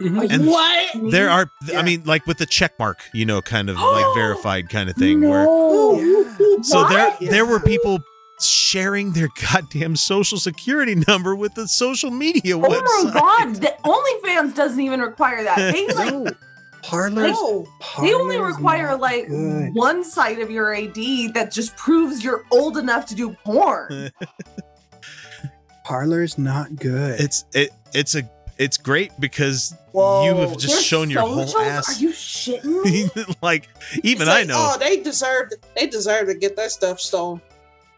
Mhm. And what? There are, Yeah. I mean, like with the check mark, you know, kind of like verified kind of thing. Where Yeah. so there What? there were people sharing their goddamn social security number with the social media Oh website. my god, the OnlyFans doesn't even require that. They like Parler's. No, they only require like good. one side of your ID that just proves you're old enough to do porn. Parler's not good. It's it it's a it's great because Whoa, you have just their shown your whole ass. Are you shitting me? like even It's I like, know. Oh, they deserve. They deserve to get that stuff stolen.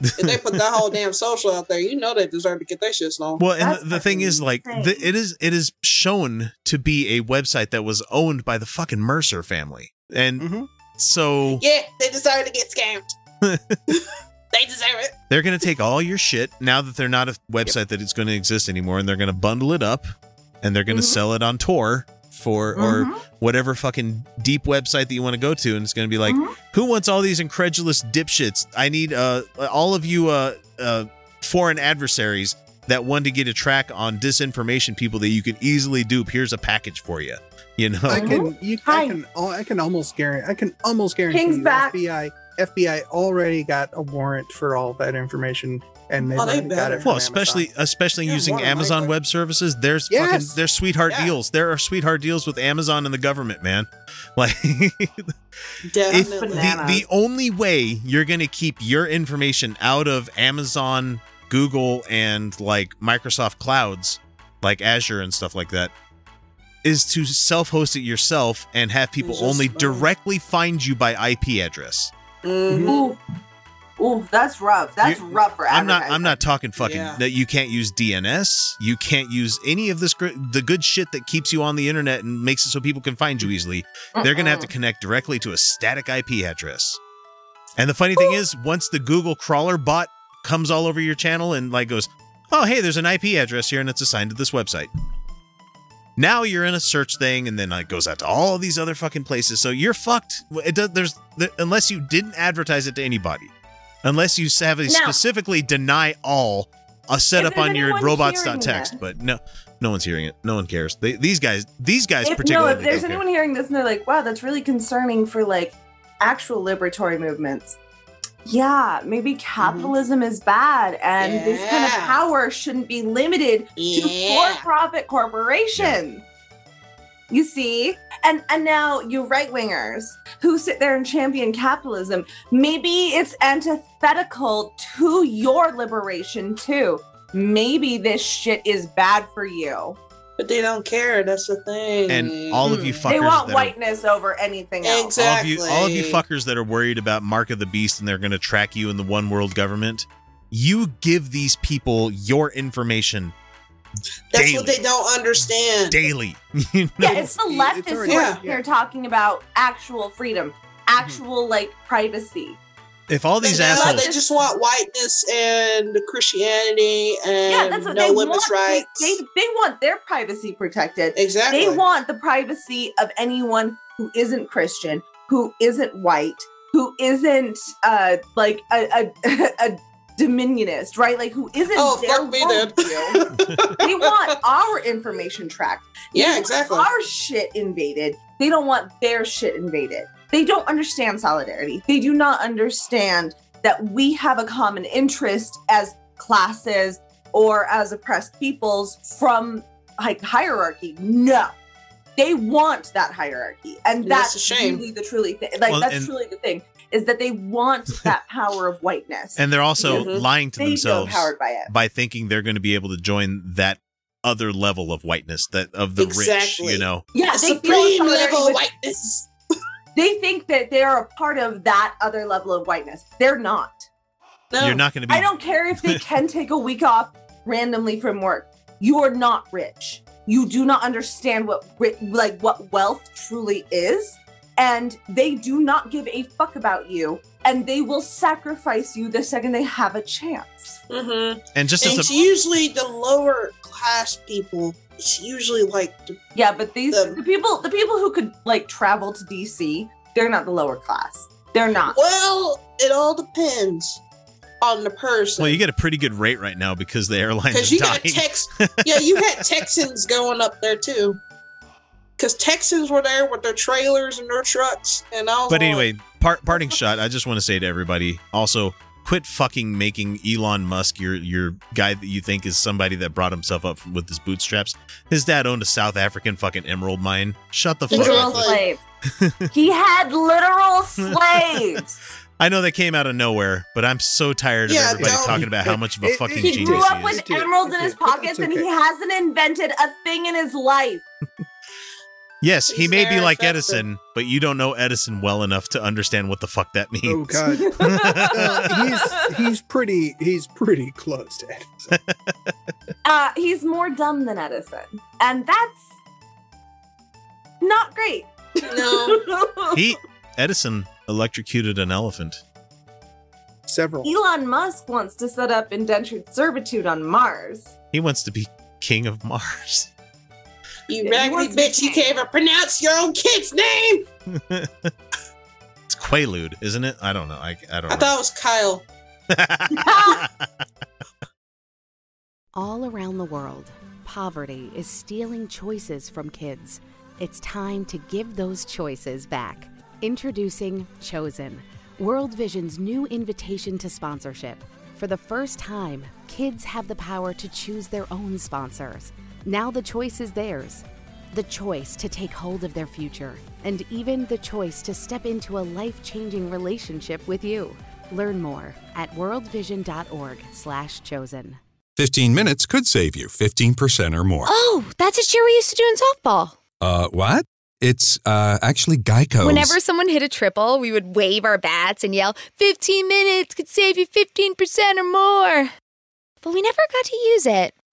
If they put that whole damn social out there, you know they deserve to get that shit stolen. Well, and the, the thing is, like, the, it is it is shown to be a website that was owned by the fucking Mercer family, and Mm-hmm. so yeah, they deserve to get scammed. they deserve it. they're going to take all your shit now that they're not a website that is going to exist anymore, and they're going to bundle it up, and they're going to Mhm. sell it on Tor for or Mhm. whatever fucking deep website that you want to go to, and it's going to be like, Mhm. who wants all these incredulous dipshits? I need uh all of you uh uh foreign adversaries that want to get a track on disinformation people that you can easily dupe. Here's a package for you. You know, I can you I can I can almost guarantee I can almost guarantee King's you back. FBI FBI already got a warrant for all that information and they've Oh, they got it. from Well, Amazon. especially especially Yeah, using one of my Amazon favorites. Web Services, there's Yes. fucking there's sweetheart Yeah. deals. There are sweetheart deals with Amazon and the government, man. Like if Definitely. the, the only way you're going to keep your information out of Amazon, Google, and like Microsoft clouds, like Azure and stuff like that, is to self-host it yourself and have people Just only directly find you by IP address. Mhm. Ooh, ooh, that's rough. That's You- rough for I'm not. I'm not talking fucking Yeah. that you can't use DNS. You can't use any of this gr- the good shit that keeps you on the internet and makes it so people can find you easily. They're gonna have to connect directly to a static IP address. And the funny thing is, once the Google crawler bot comes all over your channel and like goes, "Oh, hey, there's an IP address here and it's assigned to this website." Now you're in a search thing, and then it goes out to all these other fucking places. So you're fucked. It does. There's unless you didn't advertise it to anybody, unless you have a Now- specifically deny all uh, a setup on your robots.txt. But no, no one's hearing it. No one cares. They, these guys, these guys If, no, if there's don't care. anyone hearing this and they're like, wow, that's really concerning for like actual liberatory movements. Yeah, maybe mm-hmm. capitalism is bad and this kind of power shouldn't be limited to for-profit corporations. You see? And and now you right wingers who sit there and champion capitalism, maybe it's antithetical to your liberation too. Maybe this shit is bad for you. But they don't care. That's the thing. and all of you fuckers They want that are- whiteness over anything else. all of you all of you fuckers that are worried about mark of the beast and they're going to track you in the one world government you give these people your information That's daily what they don't understand. daily you know? Yeah, it's the It's leftists already- who are here talking about actual freedom, mm-hmm. actual like privacy. If all these They- assholes They just want whiteness and Christianity and yeah, that's what no they women's want. They- rights. They, they want their privacy protected. exactly. They want the privacy of anyone who isn't Christian, who isn't white, who isn't uh like a a, a dominionist, right? Like who isn't Oh, their fuck me then. worldview. they want our information tracked. They Yeah, want exactly. Our shit invaded. They don't want their shit invaded. They don't understand solidarity. They do not understand that we have a common interest as classes or as oppressed peoples from like hierarchy. No. They want that hierarchy. And That's that's, shame. really the truly thing. Like Well, that's and- truly the thing is that they want that power of whiteness. and they're also Mhm. lying to they themselves empowered by it. by thinking they're going to be able to join that other level of whiteness that of the rich you know Yeah, the they supreme level of with- whiteness. They think that they are a part of that other level of whiteness. They're not. No. you're not going to be I don't care if they can take a week off randomly from work. You are not rich. You do not understand what like what wealth truly is, and they do not give a fuck about you, and they will sacrifice you the second they have a chance. Mm-hmm. and just And as it's a usually the lower class people. It's usually like the, Yeah, but these The- the people the people who could like travel to DC, they're not the lower class. They're not. well, it all depends on the person. well you get a pretty good rate right now because the airlines because are you got dying Tex, yeah, you had Texans going up there too. Because Texans were there with their trailers and their trucks, and I was But like, anyway, part, parting shot. I just want to say to everybody. Also, quit fucking making Elon Musk your your guy that you think is somebody that brought himself up with his bootstraps. His dad owned a South African fucking emerald mine. Shut the fuck Literal up. slave. he had literal slaves. I know they came out of nowhere, but I'm so tired Yeah, of everybody no. talking about how much of a It- fucking He genius grew up he with is. emeralds in his okay, pockets, and he hasn't invented a thing in his life. Yes, he He's may be very like effective. Edison, but you don't know Edison well enough to understand what the fuck that means. Oh god. Uh, he's he's pretty he's pretty close to Edison. Uh, he's more dumb than Edison, and that's not great. No. he Edison electrocuted an elephant. Several. Elon Musk wants to set up indentured servitude on Mars. He wants to be king of Mars. You he raggedy bitch, you can't even pronounce your own kid's name. It's Quaalude, isn't it? I don't know. I, I don't I know. thought it was Kyle. All around the world, poverty is stealing choices from kids. It's time to give those choices back. Introducing Chosen, World Vision's new invitation to sponsorship. For the first time, kids have the power to choose their own sponsors. Now the choice is theirs. The choice to take hold of their future, and even the choice to step into a life-changing relationship with you. Learn more at worldvision.org/slash chosen. 15 minutes could save you 15% or more. Oh, that's a cheer we used to do in softball. Uh, what? It's uh, actually Geico. Whenever someone hit a triple, we would wave our bats and yell, 15 minutes could save you 15% or more. But we never got to use it